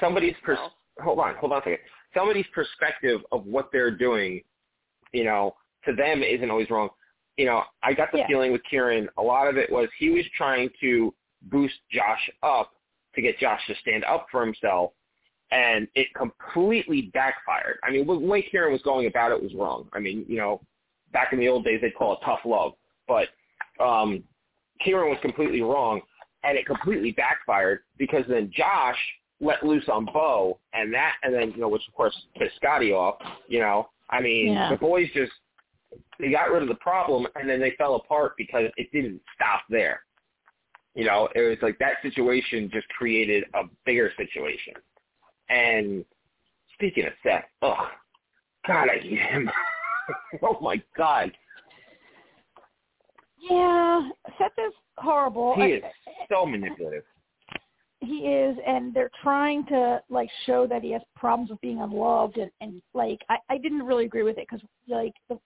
somebody's pers- hold on, hold on a second. Somebody's perspective of what they're doing, you know, to them isn't always wrong. You know, I got the Yeah. feeling with Kirin, a lot of it was he was trying to boost Josh up to get Josh to stand up for himself, and it completely backfired. I mean, the way Kirin was going about it was wrong. I mean, you know, back in the old days they'd call it tough love, but um, Kirin was completely wrong, and it completely backfired because then Josh let loose on Bo, and that, and then you know, which of course pissed Scotty off. You know, I mean, Yeah. the boys just they got rid of the problem, and then they fell apart because it didn't stop there. You know, it was like that situation just created a bigger situation. And speaking of Seth, oh, God, I hate him. oh my God, Yeah, Seth is horrible. he is so manipulative. he is and they're trying to like show that he has problems with being unloved and and like i i didn't really agree with it because like the the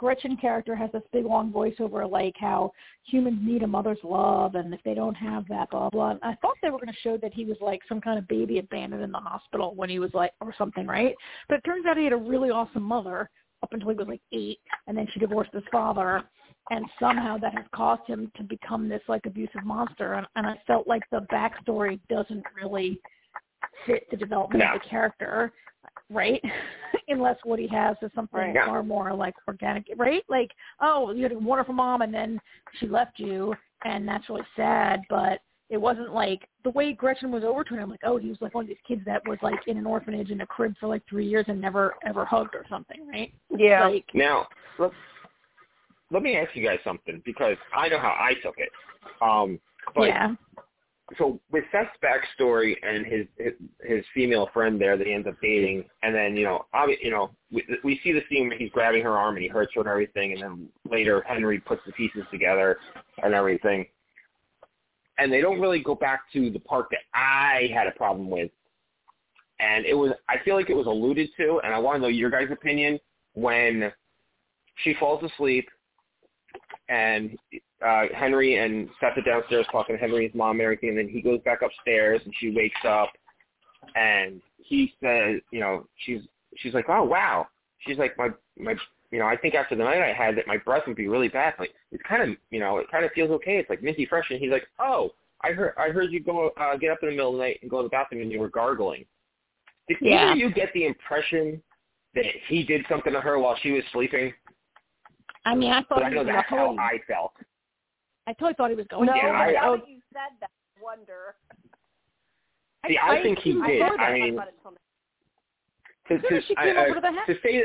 gretchen character has this big long voiceover like how humans need a mother's love and if they don't have that blah blah and i thought they were going to show that he was like some kind of baby abandoned in the hospital when he was like or something right? But it turns out he had a really awesome mother up until he was like eight and then she divorced his father and somehow that has caused him to become this like abusive monster and, and I felt like the backstory doesn't really fit the development No. of the character, right? Unless what he has is something Right. Far more like organic, right? Like, oh, you had a wonderful mom and then she left you and that's really sad, but it wasn't like the way Gretchen was over to him, like, oh, he was like one of these kids that was like in an orphanage in a crib for like three years and never ever hugged or something, right? Yeah. Like, Now, let, let me ask you guys something because I know how I took it. Um, but yeah. So with Seth's backstory and his, his his female friend there that he ends up dating, and then you know, obvi- you know, we, we see the scene where he's grabbing her arm and he hurts her and everything, and then later Henry puts the pieces together and everything, and they don't really go back to the part that I had a problem with, and it was I feel like it was alluded to, and I want to know your guys' opinion when she falls asleep and uh Henry and Seth are downstairs talking to Henry's mom and everything, and then he goes back upstairs and she wakes up and he says, you know, she's she's like, Oh wow. She's like, My my you know, I think after the night I had that my breath would be really bad. Like it's kinda you know, it kinda feels okay. It's like minty fresh and he's like, Oh, I heard I heard you go uh get up in the middle of the night and go to the bathroom and you were gargling. Did Yeah. either of you get the impression that he did something to her while she was sleeping? I mean, I thought But I know that's how I felt. I totally thought he was going no, to. Yeah, I- now I, that you said that, I wonder. See, I think he I did. I that. mean, about it till now. to, As soon as she came I- over to the house, to say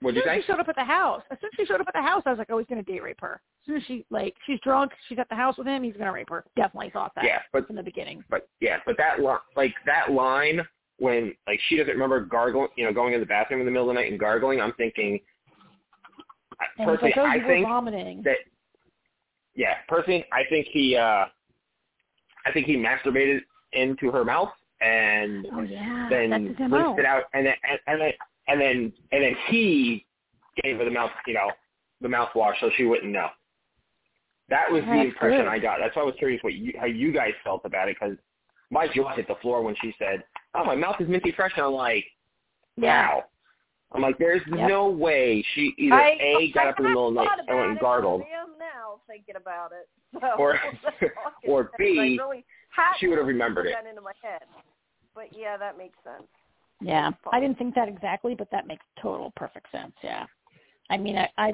what'd as soon as she showed up at the house, as soon as she showed up at the house, I was like, oh, he's going to date rape her. As soon as she like, she's drunk, she's at the house with him, he's going to rape her. Definitely thought that Yeah, but from the beginning. but yeah, but that li- like that line when like she doesn't remember gargling, you know, going in the bathroom in the middle of the night and gargling. I'm thinking, I- And personally, like, oh, I think vomiting. that yeah, personally, I think he, uh I think he masturbated into her mouth and oh yeah, then that's his MO. rinsed it out, and then and, and then and then and then he gave her the mouth, you know, the mouthwash so she wouldn't know. That was the That's impression good. I got. That's why I was curious what you, how you guys felt about it because my jaw hit the floor when she said, "Oh, my mouth is minty fresh," and I'm like. "Wow." I'm like, "There's Yep. no way she either I, a got up in the middle of the night and went and it, gargled, I am now thinking about it. So, Or- that's all I can or say. B, I really she would have remembered it. into my head. But yeah, that makes sense. Yeah, I didn't think that exactly, but that makes total perfect sense. Yeah, I mean, I I,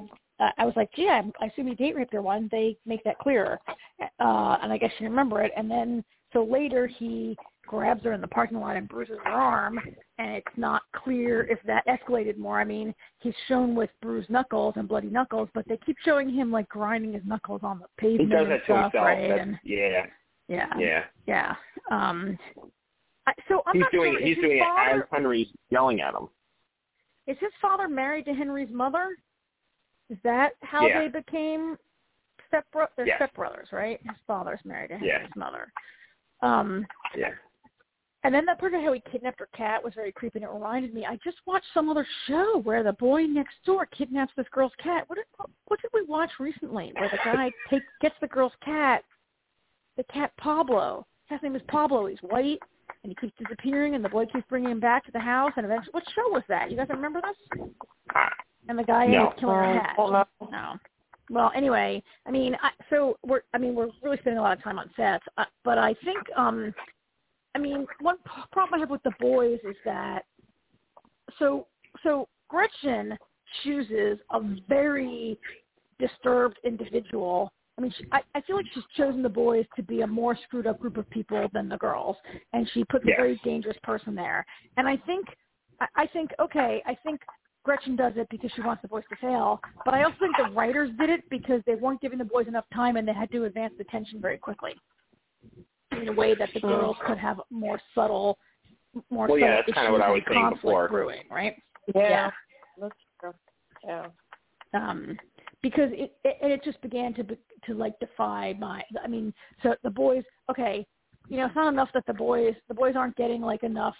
I was like, gee, I, I assume he date raped her. one. they make that clearer? Uh, and I guess she didn't remember it. And then so later he grabs her in the parking lot and bruises her arm, and it's not clear if that escalated more. I mean, he's shown with bruised knuckles and bloody knuckles, but they keep showing him like grinding his knuckles on the He pavement does and that to stuff, himself. right? That's, and yeah, yeah, yeah. yeah. Um, I, so I'm He's not doing sure. He's doing father, it as Henry's yelling at him. is his father married to Henry's mother? Is that how Yeah. they became step they're Yes. stepbrothers, right? His father's married to Henry's Yeah. mother. Um Yeah. And then that part of how he kidnapped her cat was very creepy and it reminded me, I just watched some other show where the boy next door kidnaps this girl's cat. What did what did we watch recently where the guy take gets the girl's cat the cat Pablo. His name is Pablo. He's white and he keeps disappearing and the boy keeps bringing him back to the house and eventually what show was that? You guys remember this? And the guy No. ends up killing her cat. Well, no. No. Well, anyway, I mean, I, so we're, I mean, we're really spending a lot of time on Seth, uh, but I think, um, I mean, one problem I have with the boys is that, so, so Gretchen chooses a very disturbed individual. I mean, she, I, I feel like she's chosen the boys to be a more screwed up group of people than the girls, and she puts Yes. a very dangerous person there. And I think, I, I think, okay, I think Gretchen does it because she wants the boys to fail, but I also think the writers did it because they weren't giving the boys enough time and they had to advance the tension very quickly in a way that the girls could have more subtle, more Well, subtle yeah, that's issues kinda what I was and saying conflict before. brewing, right? Yeah. That's true. Yeah. um because it, it it just began to be, to like defy my i mean so the boys okay you know it's not enough that the boys the boys aren't getting like enough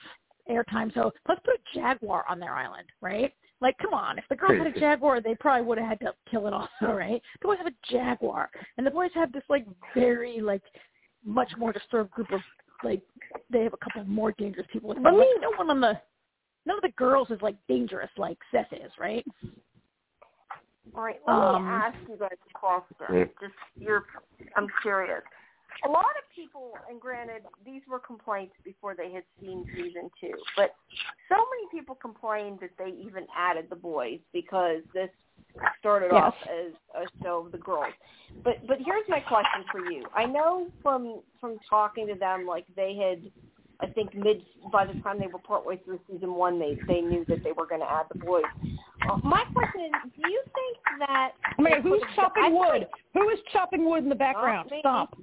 airtime so let's put a jaguar on their island right like come on if the girls had a jaguar they probably would have had to kill it also right the boys have a jaguar and the boys have this like very like much more disturbed group of like they have a couple more dangerous people with them. Let me- no one on the none of the girls is like dangerous like Seth is, right? All right. Let Um, me ask you guys a question. Just you're, I'm curious. A lot of people, and granted, these were complaints before they had seen season two, but so many people complained that they even added the boys because this started Yes. off as a show of the girls. But but here's my question for you. I know from from talking to them, like they had I think mid by the time they were partway through season one, they they knew that they were going to add the boys. Uh, my question is, do you think that? I mean, who's chopping wood? Who is chopping wood in the background? Stop.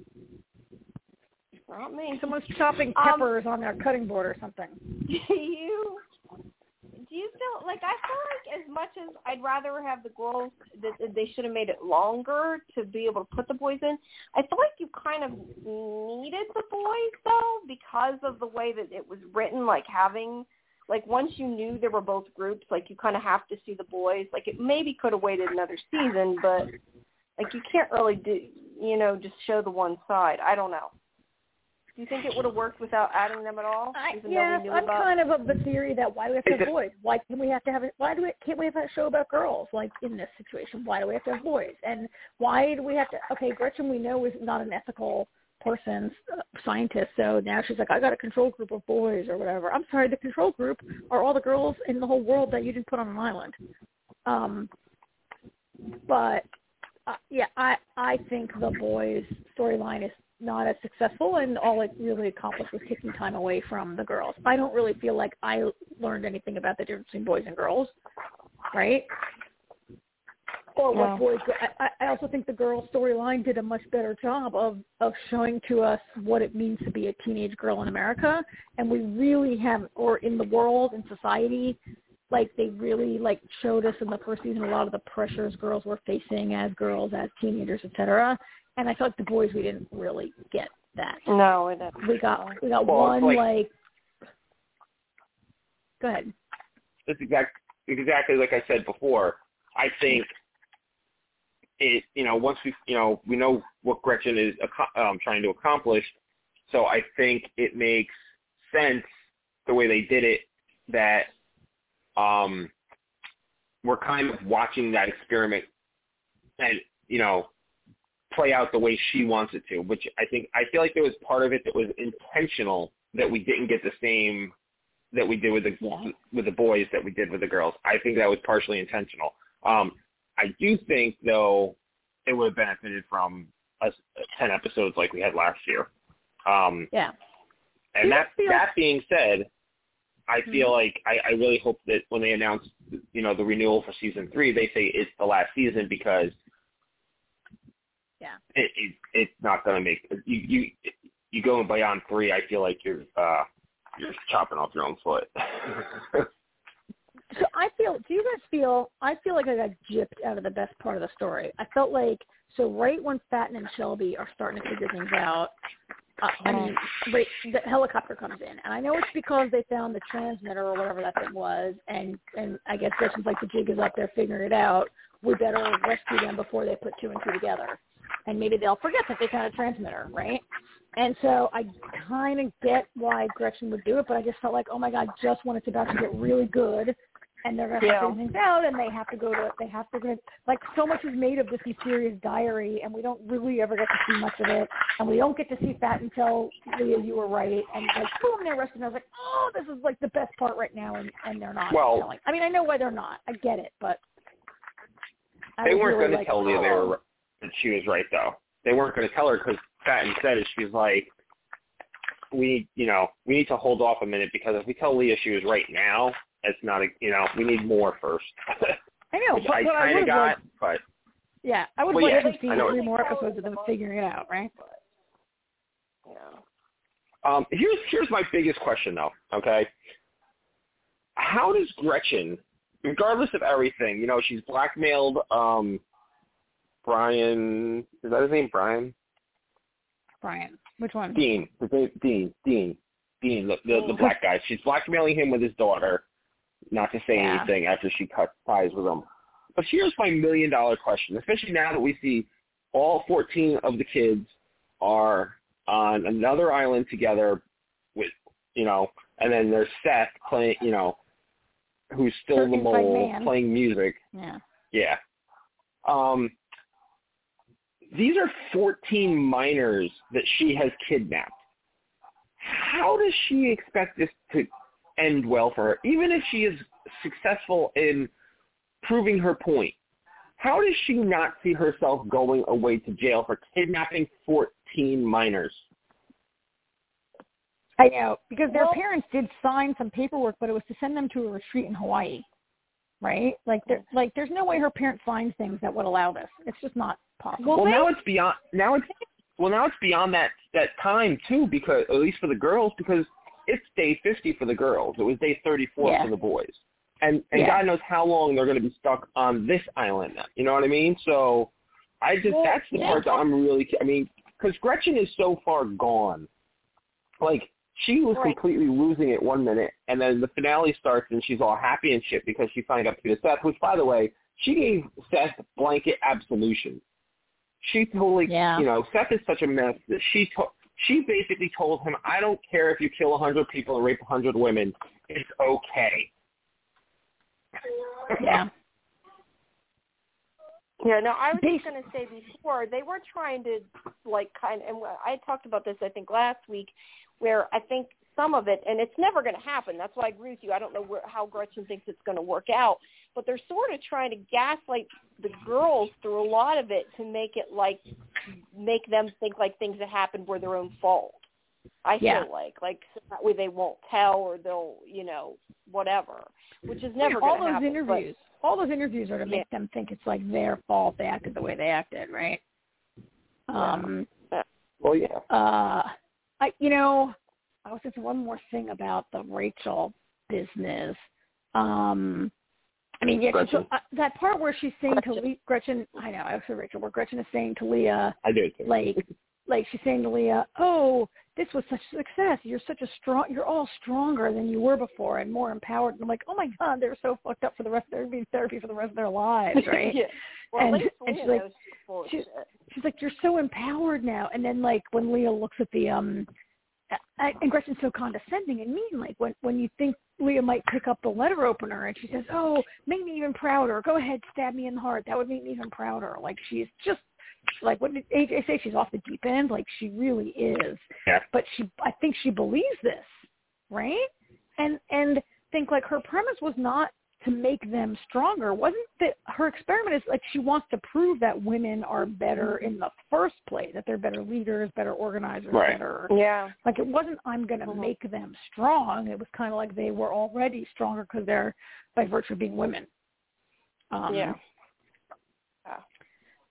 Not me. Someone's chopping Um, peppers on their cutting board or something. Do you? You feel like I feel like as much as I'd rather have the girls that they should have made it longer to be able to put the boys in. I feel like you kind of needed the boys though because of the way that it was written. Like having like once you knew there were both groups, like you kind of have to see the boys. Like it maybe could have waited another season, but like you can't really do you know just show the one side. I don't know. Do you think it would have worked without adding them at all? I, even yes, we knew I'm about kind of of the theory that why do we have to Is have boys? Why can we have to have it? Why do we can't we have a show about girls? Like in this situation, why do we have to have boys? And why do we have to? Okay, Gretchen, we know is not an ethical person, uh, scientist. So now she's like, I got a control group of boys or whatever. I'm sorry, the control group are all the girls in the whole world that you didn't put on an island. Um, but uh, yeah, I I think the boys storyline is not as successful, and all it really accomplished was taking time away from the girls. I don't really feel like I learned anything about the difference between boys and girls, right? Or what No. boys. I, I- I also think the girl storyline did a much better job of of showing to us what it means to be a teenage girl in America, and we really have, or in the world in society, like they really like showed us in the first season a lot of the pressures girls were facing as girls, as teenagers, et cetera. And I felt like the boys we didn't really get that. No, it didn't. We got we got Well, one like- like. Go ahead. It's exact, exactly like I said before. I think it, you know, once we, you know, we know what Gretchen is aco- um, trying to accomplish. So I think it makes sense the way they did it that um, we're kind of watching that experiment and you know play out the way she wants it to. Which I think I feel like there was part of it that was intentional that we didn't get the same that we did with the Yeah. with the boys that we did with the girls. I think that was partially intentional. Um, I do think though it would have benefited from us ten episodes like we had last year. Um, Yeah. and that feel- that being said, I Mhm. feel like I, I really hope that when they announce you know the renewal for season three, they say it's the last season because Yeah. it, it it's not going to make you you you going beyond three. I feel like you're uh you're chopping off your own foot. So I feel. Do you guys feel? I feel like I got gypped out of the best part of the story. I felt like so right when Fatin and Shelby are starting to figure things out. Uh, I mean, right, the helicopter comes in, and I know it's because they found the transmitter or whatever that thing was, and and I guess Gretchen's like the jig is up, they're figuring it out. We better rescue them before they put two and two together, and maybe they'll forget that they found a transmitter, right? And so I kind of get why Gretchen would do it, but I just felt like, oh my god, just when it's about to get really good, and they're gonna Yeah. figure things out, and they have to go to, they have to go, like so much is made of this mysterious diary, and we don't really ever get to see much of it, and we don't get to see Fat until Leah, you were right, and like boom, they're arrested. And I was like, oh, this is like the best part right now, and and they're not Well- telling. I mean, I know why they're not. I get it, but I they weren't really going to like, tell Leah they oh. were that she was right though. They weren't going to tell her because Fatin said it. She's like, we you know we need to hold off a minute because if we tell Leah she was right now, it's not a you know we need more first. I know, but, I but kind of got, liked but Yeah, I would Well, like yeah, to see three more episodes of them figuring it out, right? Yeah. Um, here's here's my biggest question though. Okay, how does Gretchen, regardless of everything, you know, she's blackmailed um, Brian. Is that his name? Brian Brian, which one? Dean. Dean. Dean. Dean. The, the the black guy. She's blackmailing him with his daughter, not to say Yeah. anything after she cuts ties with him. But here's my million dollar question, especially now that we see all 14 of the kids are on another island together with, you know, and then there's Seth playing, you know, who's still the mole playing music. Yeah. Yeah. Um, these are 14 minors that she has kidnapped. How does she expect this to end well for her? Even if she is successful in proving her point, how does she not see herself going away to jail for kidnapping 14 minors? I know because their Well- parents did sign some paperwork, but it was to send them to a retreat in Hawaii, right? Like, there, like there's no way her parents signed things that would allow this. It's just not possible. Well, now it's beyond. Now it's well, now it's beyond that that time too, because at least for the girls, because it's day fifty for the girls. It was day thirty four Yeah. for the boys, and and Yeah. God knows how long they're going to be stuck on this island. Now, You know what I mean? So, I just Well, that's the yeah. part that I'm really. I mean, because Gretchen is so far gone. Like she was Right. completely losing it one minute, and then the finale starts, and she's all happy and shit because she signed up to the Seth. Which, by the way, she gave Seth blanket absolution. She totally, Yeah. you know, Seth is such a mess that she to- she basically told him, "I don't care if you kill a hundred people and rape a hundred women, it's okay." yeah. Yeah, no, I was just going to say before they were trying to like kind and I talked about this I think last week, where I think some of it, and it's never going to happen. That's why I agree with you. I don't know where, how Gretchen thinks it's going to work out, but they're sort of trying to gaslight the girls through a lot of it to make it like make them think like things that happened were their own fault. I Yeah. feel like like so that way they won't tell or they'll you know whatever, which is never all those to happen. but- interviews, all those interviews are to make them think it's like their fault they acted the way they acted, right? Um. well, yeah. Uh, I you know, I was just one more thing about the Rachel business. Um, I mean, yeah, so, uh, that part where she's saying to Gretchen. Leah, Gretchen, I know, I said Rachel, where Gretchen is saying to Leah, I do too. like, like she's saying to Leah, "Oh, this was such a success. You're such a strong. You're all stronger than you were before, and more empowered." And I'm like, "Oh my God, they're so fucked up for the rest. They're being therapy for the rest of their lives, right?" yeah. Well, And- and she's like- knows she's full of she's- shit. she's like, "You're so empowered now." And then like when Leah looks at the um and Gretchen's so condescending and mean. Like when when you think Leah might pick up the letter opener and she says, "Oh, make me even prouder. Go ahead, stab me in the heart. That would make me even prouder." Like she's just like what did AJ say? She's off the deep end. Like she really is. Yeah. But she, I think she believes this, right? And and think like her premise was not to make them stronger wasn't that her experiment is like she wants to prove that women are better in the first place that they're better leaders better organizers Right. better Yeah. like it wasn't i'm going to Mhm. make them strong it was kind of like they were already stronger because they're by virtue of being women um Yeah. Yeah.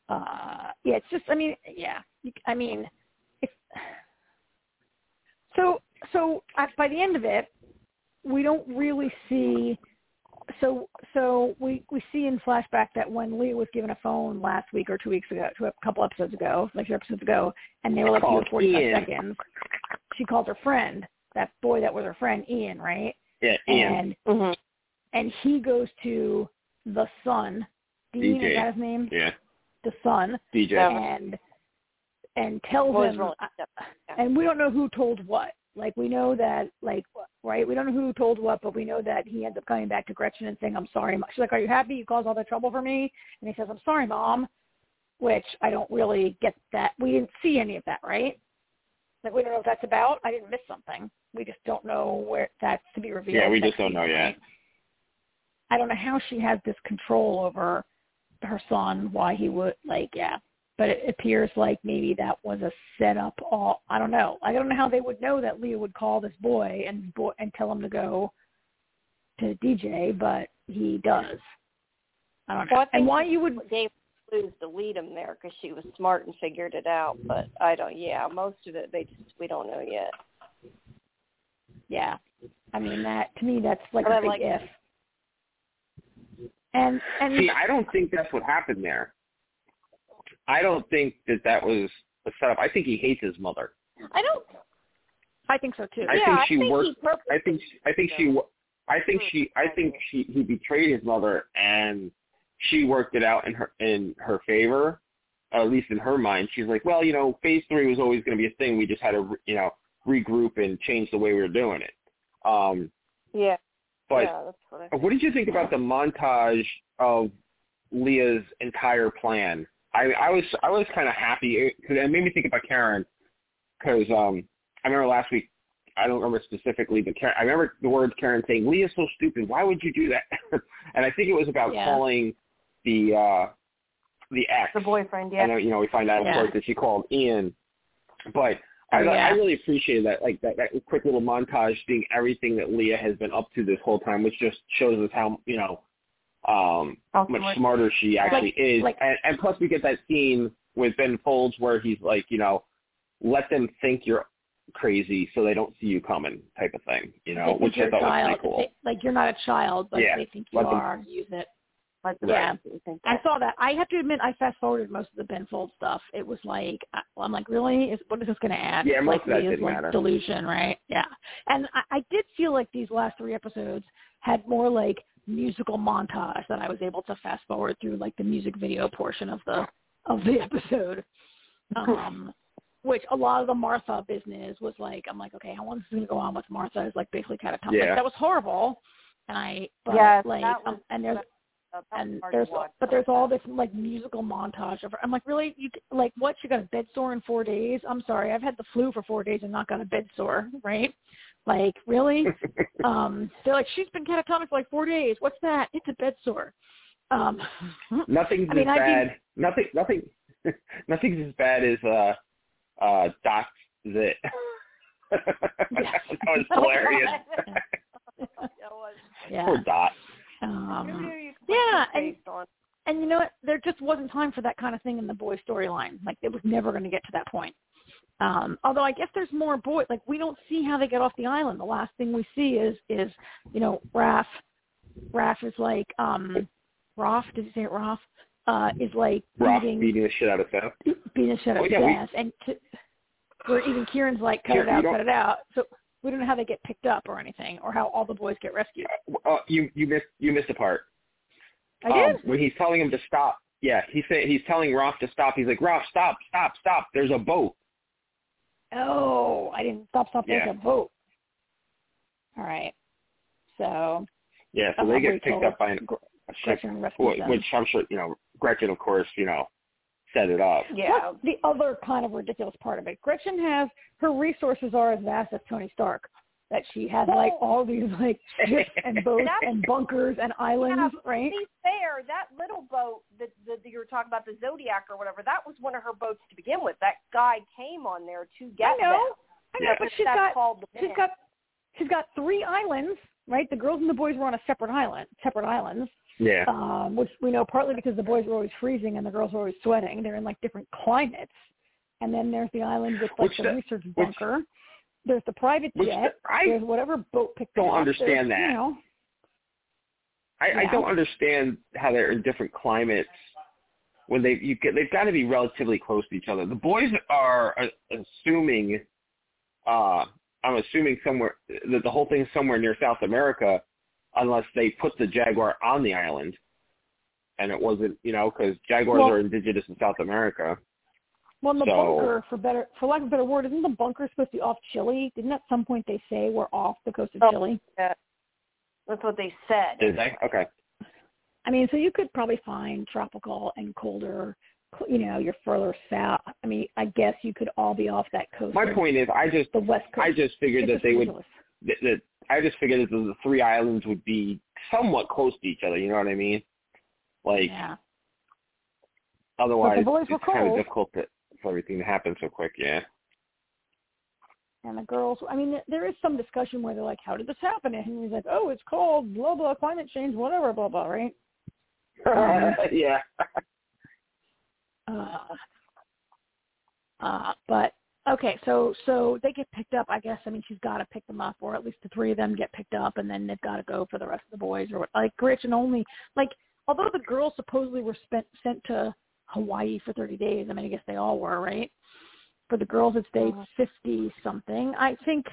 uh yeah it's just i mean yeah i mean if so so at, by the end of it we don't really see so so we we see in flashback that when Leah was given a phone last week or two weeks ago, two, a couple episodes ago, like two episodes ago, and they were like, "You have 45 seconds." She called her friend, that boy that was her friend, Ian, right? Yeah, Ian. And Mhm. and he goes to the son. Dean DJ. is that his name? yeah, The son, DJ. And and tells him, really- and we don't know who told what. Like we know that, like right, we don't know who told what, but we know that he ends up coming back to Gretchen and saying, "I'm sorry." Mom." She's like, "Are you happy? You caused all that trouble for me?" And he says, "I'm sorry, mom," which I don't really get that. We didn't see any of that, right? Like we don't know what that's about. I didn't miss something. We just don't know where that's to be revealed. Yeah, we just don't know yet. I don't know how she has this control over her son. Why he would like, yeah. But it appears like maybe that was a setup. All I don't know. I don't know how they would know that Leah would call this boy and boy and tell him to go to DJ, but he does. I don't know. Well, I and why you would? gave clues to lead him there because she was smart and figured it out. But I don't. Yeah, most of it they just we don't know yet. Yeah. I mean that to me that's like But a I big like- if. And and See, I don't think that's what happened there. I don't think that that was a setup. I think he hates his mother. I don't. I think so too. I yeah, think I she think worked- he I think I think she I think she I think she he betrayed his mother and she worked it out in her in her favor, at least in her mind. She's like, well, you know, phase three was always going to be a thing. We just had to you know regroup and change the way we were doing it. Um, Yeah. but yeah, that's what I. what did you think about the montage of Leah's entire plan? I, I was I was kind of happy because it made me think about Karen because um, I remember last week I don't remember specifically, but Karen, I remember the words Karen saying, "Leah's so stupid. Why would you do that?" and I think it was about Yeah. calling the uh, the ex. The boyfriend, yeah. know you know we find out of Yeah. course that she called Ian, but I, Oh, yeah. I really appreciated that like that, that quick little montage seeing everything that Leah has been up to this whole time, which just shows us how you know um How much smart- smarter she actually is, like- and, and plus we get that scene with Ben Folds where he's like you know let them think you're crazy so they don't see you coming type of thing, you know, which you're I a thought was pretty cool. They- like you're not a child, but Yeah, they think you let them- are. Use it. Like, Yeah. you think I saw that. I have to admit, I fast forwarded most of the Ben Folds stuff. It was like, I- I'm like, really? Is what is this going to add? Yeah, It's most like of that didn't like, matter. Delusion, right? Yeah. And I, I did feel like these last three episodes had more like musical montage that I was able to fast forward through, like the music video portion of the of the episode. Um, which a lot of the Martha business was like, I'm like, okay, how long is this going to go on with Martha? Is like basically catatonic. Yeah. That was horrible. And I, but Yes, like, was- um, and there's Uh, and there's but there's all this like musical montage of her. I'm like, really? You like what? You got a bed sore in four days? I'm sorry, I've had the flu for four days and not got a bed sore, right? Like, really? um, they're like, she's been catatonic for like four days. What's that? It's a bed sore. Um, Nothing's I mean, as I'd be- bad. Nothing. Nothing. Nothing's as bad as uh, uh, Dot's zit. that was hilarious. Yeah, was. yeah. Poor Dot. Um, Who do you put yeah, and on? and you know what? There just wasn't time for that kind of thing in the boy storyline. Like it was never going to get to that point. Um, although I guess there's more boy. Like we don't see how they get off the island. The last thing we see is is you know Raph. Raph is like um, Raph. Did you say it? Raph uh, is like Rock beating beating the shit out of Seth. beating the shit out Oh, of yeah, we- and to, where even Kirin's like cut Kirin, it out, cut it out. So we don't know how they get picked up or anything, or how all the boys get rescued. Uh, you you missed you missed a part. I did. Um, when he's telling him to stop. Yeah, he said he's telling Raf to stop. He's like, Raf, stop, stop, stop. There's a boat. Oh, I didn't stop. Stop. There's Yeah. a boat. All right. So Yeah, so they get picked up by an, Gr- a ship, Gretchen rescues wh- them. which I'm sure you know. Gretchen, of course, you know, set it up. Yeah. Plus, the other kind of ridiculous part of it, Gretchen has her resources are as vast as Tony Stark. That she has like all these like ships and boats and bunkers and islands, right? To be fair, that little boat that, that you were talking about, the Zodiac or whatever, that was one of her boats to begin with. That guy came on there to get I know, them. I know, Yeah. but she's That's got called the she's Pin. got she's got three islands, right? The girls and the boys were on a separate island, separate islands, Yeah. um, which we know partly because the boys were always freezing and the girls were always sweating. They're in like different climates. And then there's the island with like Which the the- research bunker. There's the private Which jet. I there's whatever boat picked don't up. understand There's, that. You know, I, I don't understand how they're in different climates when they you get they've got to be relatively close to each other. The boys are uh, assuming, uh, I'm assuming somewhere that the whole thing's somewhere near South America, unless they put the jaguar on the island, and it wasn't you know because jaguars Well- are indigenous in South America. Well, in the So- bunker, for better, for lack of a better word, isn't the bunker supposed to be off Chile? Didn't at some point they say we're off the coast of Oh. Chile? That's what they said. Did they? Okay. I mean, so you could probably find tropical and colder, cl- you know, you're further south. I mean, I guess you could all be off that coast. My point is, I just the west coast. I just figured It's that just they would that, that I just figured that the three islands would be somewhat close to each other. You know what I mean? Like yeah. otherwise, boys were it's kind of difficult to, for everything to happen so quick. Yeah. And the girls, I mean, there is some discussion where they're like, how did this happen? And he's like, oh, it's called blah, blah, climate change, whatever, blah, blah, right? Um, yeah. Uh, uh, but okay, so so they get picked up. I guess I mean she's got to pick them up, or at least the three of them get picked up, and then they've got to go for the rest of the boys, or what- like Gretchen only like although the girls supposedly were spent sent to Hawaii for thirty days. I mean, I guess they all were, right? For the girls, it's day Mhm. fifty something. I think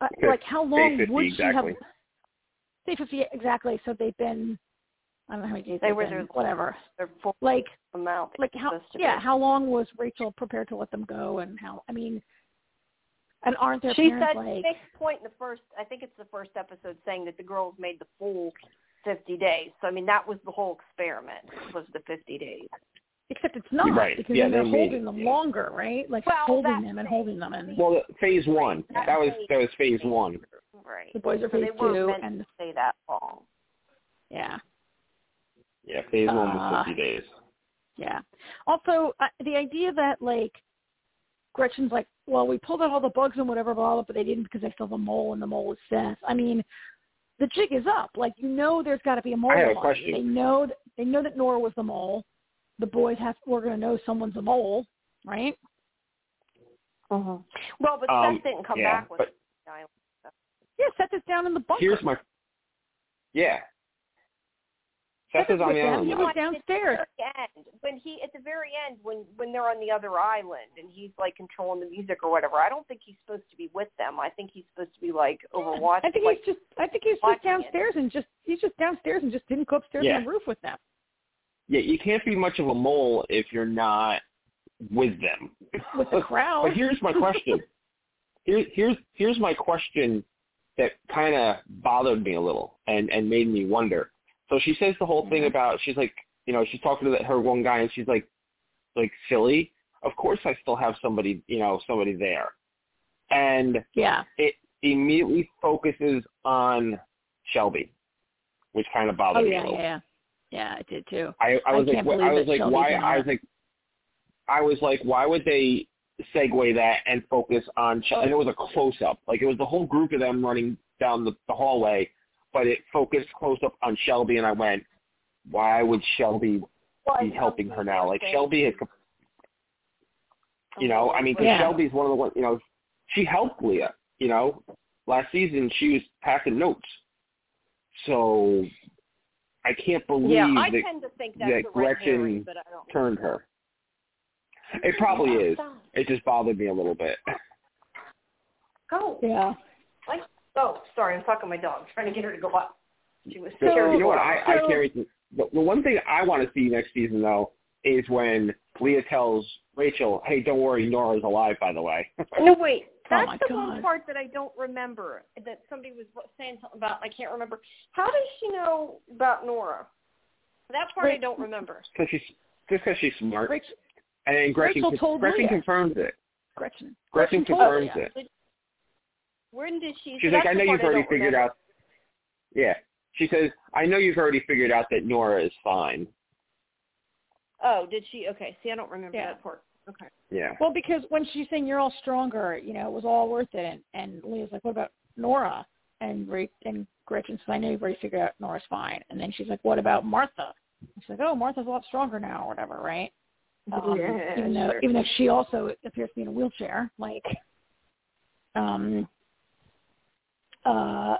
uh, like how long 50 would exactly. have? Day fifty exactly. So they've been. I don't know how many days They they've were been, there- whatever. They're full Like amount. like how yeah be. how long was rachel prepared to let them go and how i mean and aren't their She parents said like next point in the first. I think it's the first episode saying that the girls made the full fifty days. So I mean that was the whole experiment was the fifty days. Except it's not Right. because Yeah, they're they made holding them yeah. longer right like Well, holding them and holding them and Well, phase one. Right. That was that was phase one. Right. the boys are So they phase weren't two meant and to stay that long. yeah Yeah, phase one was Uh, fifty days. yeah also uh, the idea that like gretchen's like well we pulled out all the bugs and whatever blah, blah but they didn't because they still have a mole and the mole is seth i mean the jig is up like you know there's got to be a mole I have a question. they know that, they know that nora was the mole the boys have we're going to know someone's a mole right Mm-hmm. Well, but Um, Seth didn't come yeah, back with but- Yeah, set this down in the bunker. Here's my. Yeah. Seth Seth is on the island. He was downstairs. At the very end, when he at the very end when when they're on the other island and he's like controlling the music or whatever. I don't think he's supposed to be with them. I think he's supposed to be like overwatching. I think like, he's just. I think he's just watching it. downstairs and just. He's just downstairs and just didn't go upstairs Yeah. on the roof with them. Yeah, you can't be much of a mole if you're not with them. With the crowd. But here's my question. Here, here's here's my question that kind of bothered me a little and and made me wonder. So she says the whole thing about she's like you know she's talking to that, her one guy and she's like like silly. Of course I still have somebody you know somebody there, and Yeah. it immediately focuses on Shelby, which kind of Oh bothered me a yeah, yeah, yeah. I did too. I, I I was like, can't wh- I was like, why? I was like, I was like, why would they segue that and focus on? Shel- And it was a close up, like it was the whole group of them running down the, the hallway, but it focused close up on Shelby, and I went, why would Shelby well, be helping her now? Like Shelby has, Oh, you know, I mean, 'cause Yeah. Shelby's one of the ones, you know, she helped Leah, you know, last season she was passing notes, so I can't believe Yeah, I that tend to think that's that the red Gretchen herring, but I don't. turned her. It probably Yeah, is. It just bothered me a little bit. Go. Yeah. Like, oh, sorry, I'm talking to my dog, trying to get her to go up. She was So, you know what? I, I so- can't the, the one thing I want to see next season though is when Leah tells Rachel, "Hey, don't worry, Nora's alive." By the way. no, wait. Oh That's my the God. one part that I don't remember. That somebody was saying something about. I can't remember. How does she know about Nora? That part I don't remember. Because she's just because she's smart, Rachel, and then Gretchen Rachel told Gretchen Leah. confirms it. Gretchen. Gretchen told confirms Leah. it. When did she? She's so like, I know you've already figured remember. out. Yeah. She says, I know you've already figured out that Nora is fine. Oh, did she? Okay. See, I don't remember Yeah. that part. Okay. Yeah. Well, because when she's saying you're all stronger, you know, it was all worth it. And, and Leah's like, what about Nora? And Ra- and Gretchen says, I know you've already figured out Nora's fine. And then she's like, what about Martha? And she's like, oh, Martha's a lot stronger now, or whatever, right? Um, Yeah, even though sure. even though she also appears to be in a wheelchair, like, um, uh,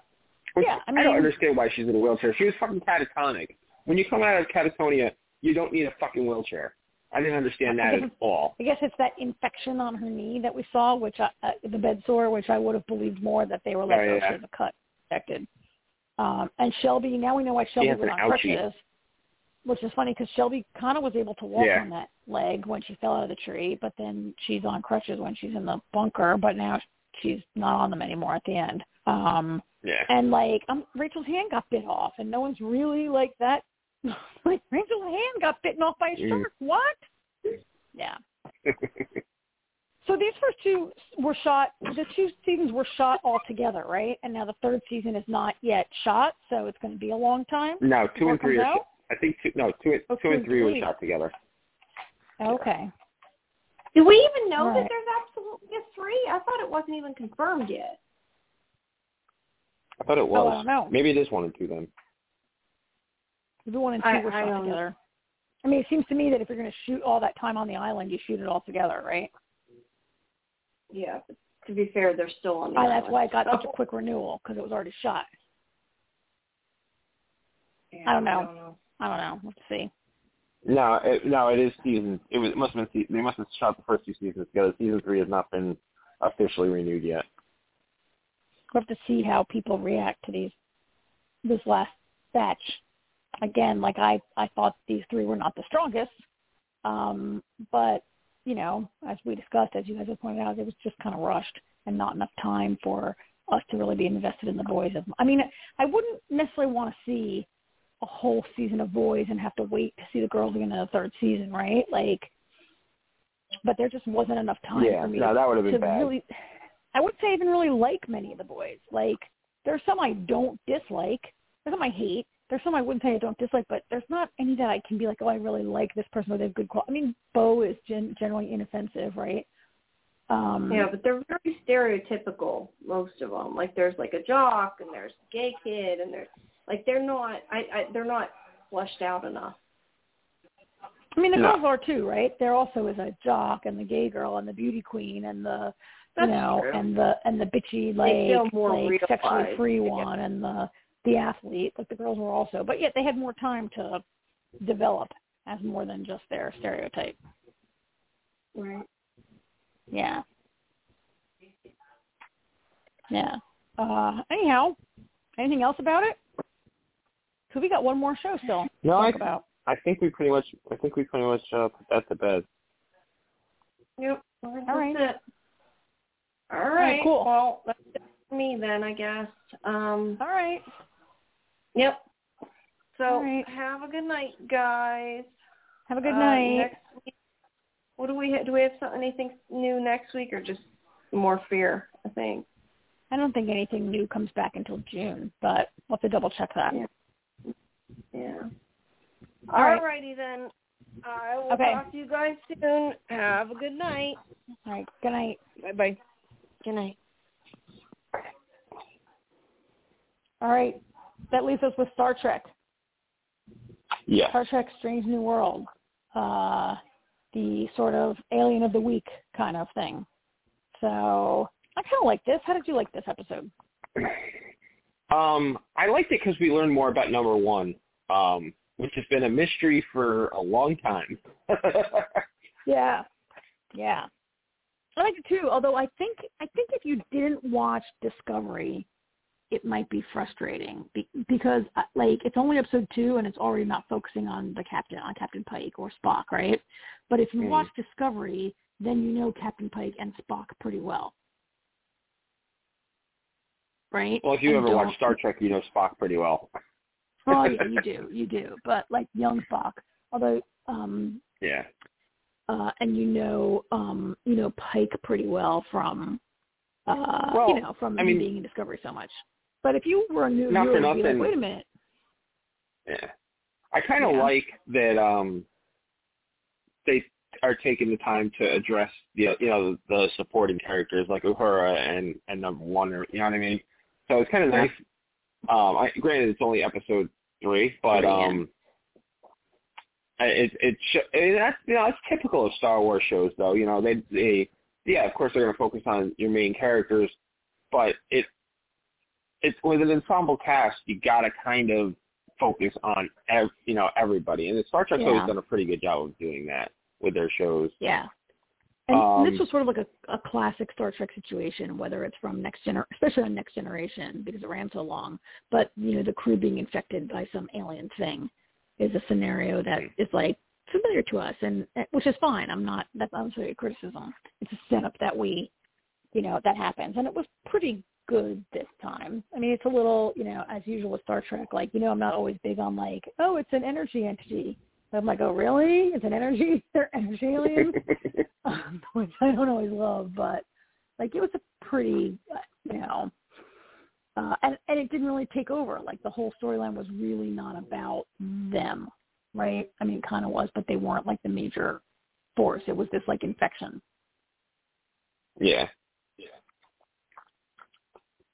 Which Yeah, I I don't understand why she's in a wheelchair. She was fucking catatonic. When you come out of catatonia, you don't need a fucking wheelchair. I didn't understand that at all. I guess it's that infection on her knee that we saw, which I, uh, the bed sore, which I would have believed more that they were like, Oh, oh, yeah. she has a cut infected. Um, and Shelby, now we know why Shelby was on crutches, which is funny because Shelby kind of was able to walk Yeah. on that leg when she fell out of the tree, but then she's on crutches when she's in the bunker, but now she's not on them anymore at the end. Um, Yeah. and like um, Rachel's hand got bit off, and no one's really like that. like Rachel's hand got bitten off by a Mm. shark. What? Yeah. So these first two were shot. The two seasons were shot all together, right? And now the third season is not yet shot, so it's going to be a long time. no, two and three are. out? I think two. No, two. Oh, two and three were shot together. Okay. Do we even know Right. that there's absolutely a three? I thought it wasn't even confirmed yet. I thought it was. Oh, I don't know. Maybe it is one and two then. The one and two I- were shot don't- together. I mean, it seems to me that if you're going to shoot all that time on the island, you shoot it all together, right? Yeah. To be fair, they're still on the Uh, island. that's why it got such a quick renewal because it was already shot. Yeah, I don't know. I don't know. I don't know. Let's see. No, it, no, it is season. It was. It must have been. se- They must have shot the first two seasons together. Season three has not been officially renewed yet. We'll have to see how people react to these this last batch. Again, like I I thought these three were not the strongest, um, but you know, as we discussed, as you guys have pointed out, it was just kind of rushed and not enough time for us to really be invested in the boys. As I mean, I wouldn't necessarily want to see a whole season of boys and have to wait to see the girls again in the third season, right? Like, but there just wasn't enough time yeah, for me no, that would have to been bad. really I wouldn't say I even really like many of the boys. Like there's some I don't dislike. There's some I hate. There's some I wouldn't say I don't dislike, but there's not any that I can be like, oh, I really like this person or they have good quality. I mean, Bo is gen- generally inoffensive, right? Um, Yeah, but they're very stereotypical, most of them. Like there's like a jock and there's a gay kid and there's like they're not I, I they're not fleshed out enough. I mean, the No. girls are too, right? There also is a jock and the gay girl and the beauty queen and the That's you know true. and the and the bitchy They feel like more like sexually free one and the the athlete. Like the girls were also, but yet they had more time to develop as more than just their stereotype. Right. Yeah. Yeah. Uh, anyhow, anything else about it? Because we got one more show still to No, talk I, about. I think we pretty much. I think we pretty much uh, put that to bed. Yep. All right. It. All right. right, cool. Well, that's it for me then, I guess. Um. All right. Yep. So All right. have a good night, guys. Have a good Uh, night. Next week, what do we ha- do? We have something anything new next week, or just more fear? I think. I don't think anything new comes back until June, but we'll have to double check that. Yeah. Yeah. All right. Alrighty then. I will Okay. talk to you guys soon. Have a good night. All right. Good night. Bye bye. Good night. All right. That leaves us with Star Trek. Yeah. Star Trek Strange New World. Uh, the sort of alien of the week kind of thing. So I kind of like this. How did you like this episode? Um, I liked it because we learned more about number one, um, which has been a mystery for a long time. Yeah. Yeah. I like it too. Although I think I think if you didn't watch Discovery, it might be frustrating be- because uh, like it's only episode two and it's already not focusing on the captain on Captain Pike or Spock, right? But if you Mhm. watch Discovery, then you know Captain Pike and Spock pretty well, right? Well, if you And ever watch Star Trek, you know Spock pretty well. Oh yeah, you do, you do. But like young Spock, although um Yeah. uh and you know um you know Pike pretty well from uh Well, you know from I mean- being in Discovery so much. But if you were a new Not viewer, be like, wait a minute. Yeah. I kind of Yeah. like that um they are taking the time to address the you know the supporting characters like Uhura and and number one or you know what I mean. So it's kind of nice. Um, I, granted it's only episode three, but Three, yeah. um, I- it it sh- and that's you know that's typical of Star Wars shows though. You know they they yeah of course they're going to focus on your main characters, but it it's with an ensemble cast you got to kind of focus on ev- you know everybody, and the Star Trek's Yeah. always done a pretty good job of doing that with their shows. Yeah. And Um, this was sort of like a, a classic Star Trek situation, whether it's from next gener, especially on Next Generation because it ran so long. But you know, the crew being infected by some alien thing is a scenario that is like familiar to us, and which is fine. I'm not that's not necessarily a criticism. It's a setup that we, you know, that happens, and it was pretty good this time. I mean, it's a little, you know, as usual with Star Trek. Like, you know, I'm not always big on like, oh, it's an energy entity. I'm like, oh, really? It's an energy? They're energy aliens? um, which I don't always love, but like it was a pretty, uh, you know, uh, and and it didn't really take over. Like the whole storyline was really not about them, right? I mean, it kind of was, but they weren't like the major force. It was this like infection. yeah.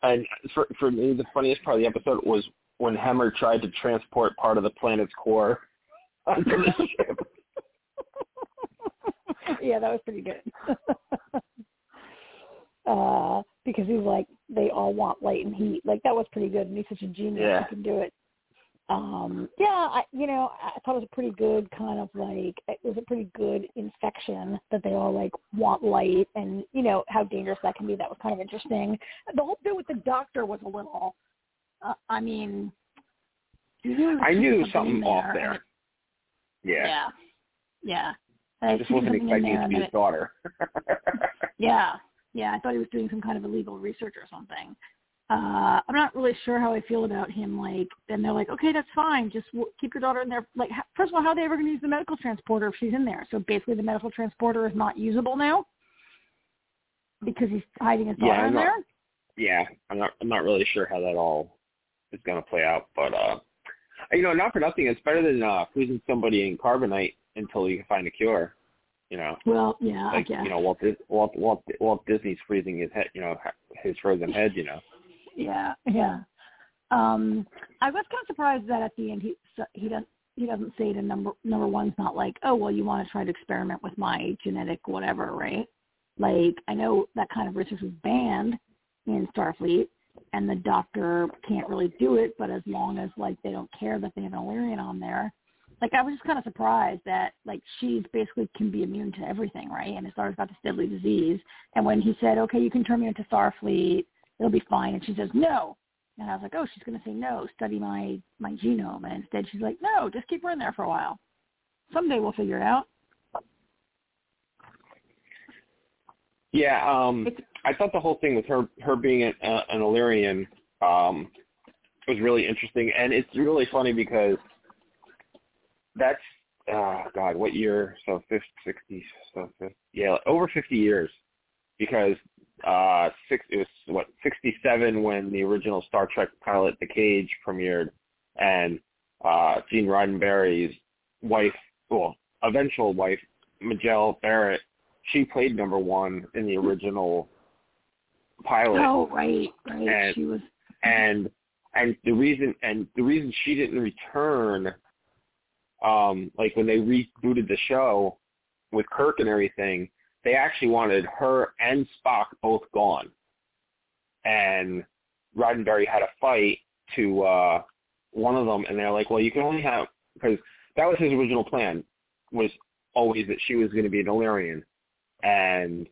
And for for me, the funniest part of the episode was when Hemmer tried to transport part of the planet's core onto the ship. yeah, that was pretty good. uh, because he's like, they all want light and heat. Like that was pretty good, and he's such a genius. Yeah. He can do it. Um, yeah, I, you know, I thought it was a pretty good kind of like it was a pretty good infection that they all like want light, and you know how dangerous that can be. That was kind of interesting. The whole bit with the doctor was a little. Uh, I mean, knew I knew there was something in off there. Yeah. yeah, yeah. And I I just wasn't something expecting it to be his daughter. yeah, yeah. I thought he was doing some kind of illegal research or something. Uh, I'm not really sure how I feel about him. Like, and they're like, okay, that's fine. Just w- keep your daughter in there. Like, first of all, how are they ever going to use the medical transporter if she's in there? So basically, the medical transporter is not usable now because he's hiding his Yeah, daughter I'm in not- there. yeah, I'm not I'm not really sure how that all is going to play out, but uh, you know, not for nothing, it's better than uh, freezing somebody in carbonite until you can find a cure. You know, Well, yeah, I like guess. you know, Walt, Walt Walt Walt Disney's freezing his head, you know, his frozen head. You know, Yeah, yeah. Um, I was kind of surprised that at the end he he doesn't he doesn't say to number number one's not like oh well you want to try to experiment with my genetic whatever right? Like I know that kind of research was banned in Starfleet and the doctor can't really do it but as long as like they don't care that they have an Illyrian on there like I was just kind of surprised that like she's basically can be immune to everything right? And as far as got this deadly disease. And when he said okay you can turn me into Starfleet it'll be fine. And she says, no. And I was like, oh, she's going to say no, study my, my genome. And instead she's like, no, just keep her in there for a while. Someday we'll figure it out. yeah. Um, I thought the whole thing with her her being an, uh, an Illyrian um, was really interesting, and it's really funny because that's uh, God, what year? So 50, 60, so 50, yeah, over fifty years, because uh, six it was what sixty seven when the original Star Trek pilot The Cage premiered, and uh, Gene Roddenberry's wife, well, eventual wife, Majel Barrett, she played number one in the original pilot oh, right, right. And- she was, and and the reason and the reason she didn't return um like when they rebooted the show with Kirk and everything they actually wanted her and Spock both gone and Roddenberry had a fight to uh one of them and they're like well you can only have because that was his original plan was always that she was going to be an Illyrian and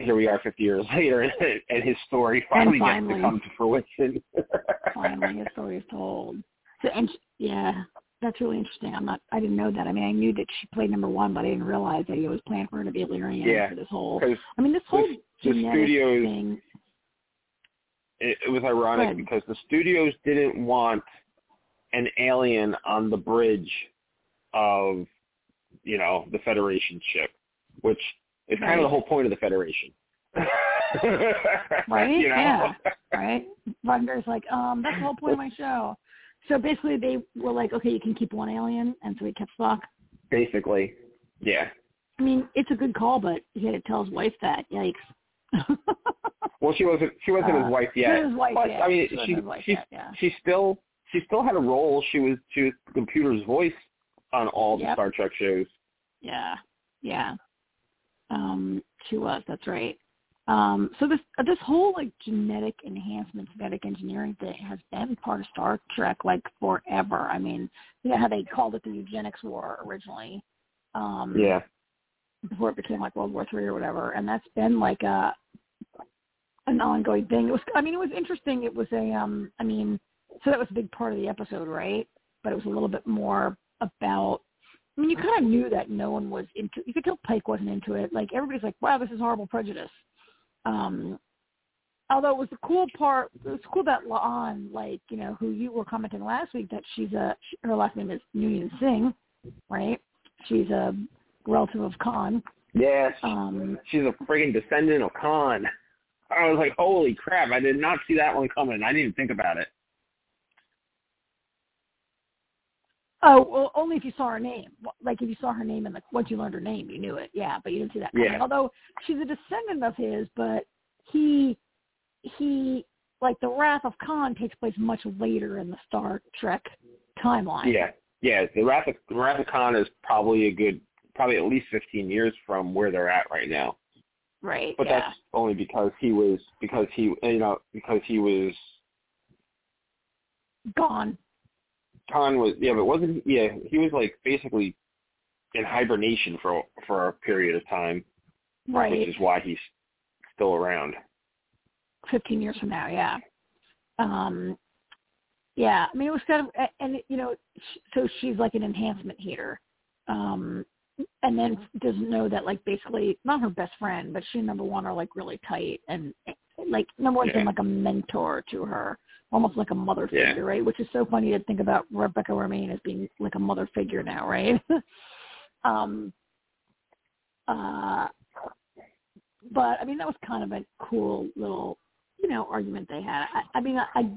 here we are 50 years later, and his story finally, finally. gets to come to fruition. finally, his story is told. So, and yeah, that's really interesting. I'm not. I didn't know that. I mean, I knew that she played number one, but I didn't realize that he was planning for her to be Illyrian Yeah, for this whole. I mean, this whole the- the studios- thing. it, it was ironic because the studios didn't want an alien on the bridge of, you know, the Federation ship, which is kind of the whole point of the Federation. Right? You know? Yeah. Right? Roddenberry's like, um, that's the whole point of my show. So basically, they were like, okay, you can keep one alien, and so he kept Spock. Basically, yeah. I mean, it's a good call, but he had to tell his wife that. Yikes. Well, she wasn't. She wasn't Uh, his wife She yet. was his wife but yet. I mean, she, she she yet, yeah. she still she still had a role. She was she was the computer's voice on all the Yep. Star Trek shows. Yeah, yeah. Um, she was. That's right. Um, so this uh, this whole like genetic enhancement, genetic engineering thing has been part of Star Trek like forever. I mean, you know how they called it the eugenics war originally. Um, Yeah. Before it became like World War Three or whatever, and that's been like a an ongoing thing. It was. I mean, it was interesting. It was a. Um. I mean, so that was a big part of the episode, right? But it was a little bit more about I mean, you kind of knew that no one was into. You could tell Pike wasn't into it. Like everybody's like, "Wow, this is horrible prejudice." Um, although it was the cool part. It was cool that La'an, like you know, who you were commenting last week, that she's a her last name is Noonien Singh, right? She's a relative of Khan. Yes. Um, She's a friggin' descendant of Khan. I was like, holy crap! I did not see that one coming. I didn't even think about it. Oh, well, only if you saw her name. Like if you saw her name and like once you learned her name, you knew it. Yeah, but you didn't see that coming. Yeah. Although she's a descendant of his, but he he like the Wrath of Khan takes place much later in the Star Trek timeline. Yeah, yeah. The Wrath of, the Wrath of Khan is probably a good, probably at least 15 years from where they're at right now. Right. But yeah. that's only because he was because he you know because he was gone. Khan was yeah, but wasn't yeah he was like basically in hibernation for for a period of time, Right. which is why he's still around. 15 years from now, yeah. Um, yeah, I mean, it was kind of, and, you know, so she's like an enhancement hater. Um, and then doesn't know that, like, basically, not her best friend, but she and number one are, like, really tight. And, like, number one's been, like, a mentor to her, almost like a mother Yeah. figure, right? Which is so funny to think about Rebecca Romijn as being, like, a mother figure now, right? um, uh, but I mean that was kind of a cool little you know argument they had. I, I mean I, I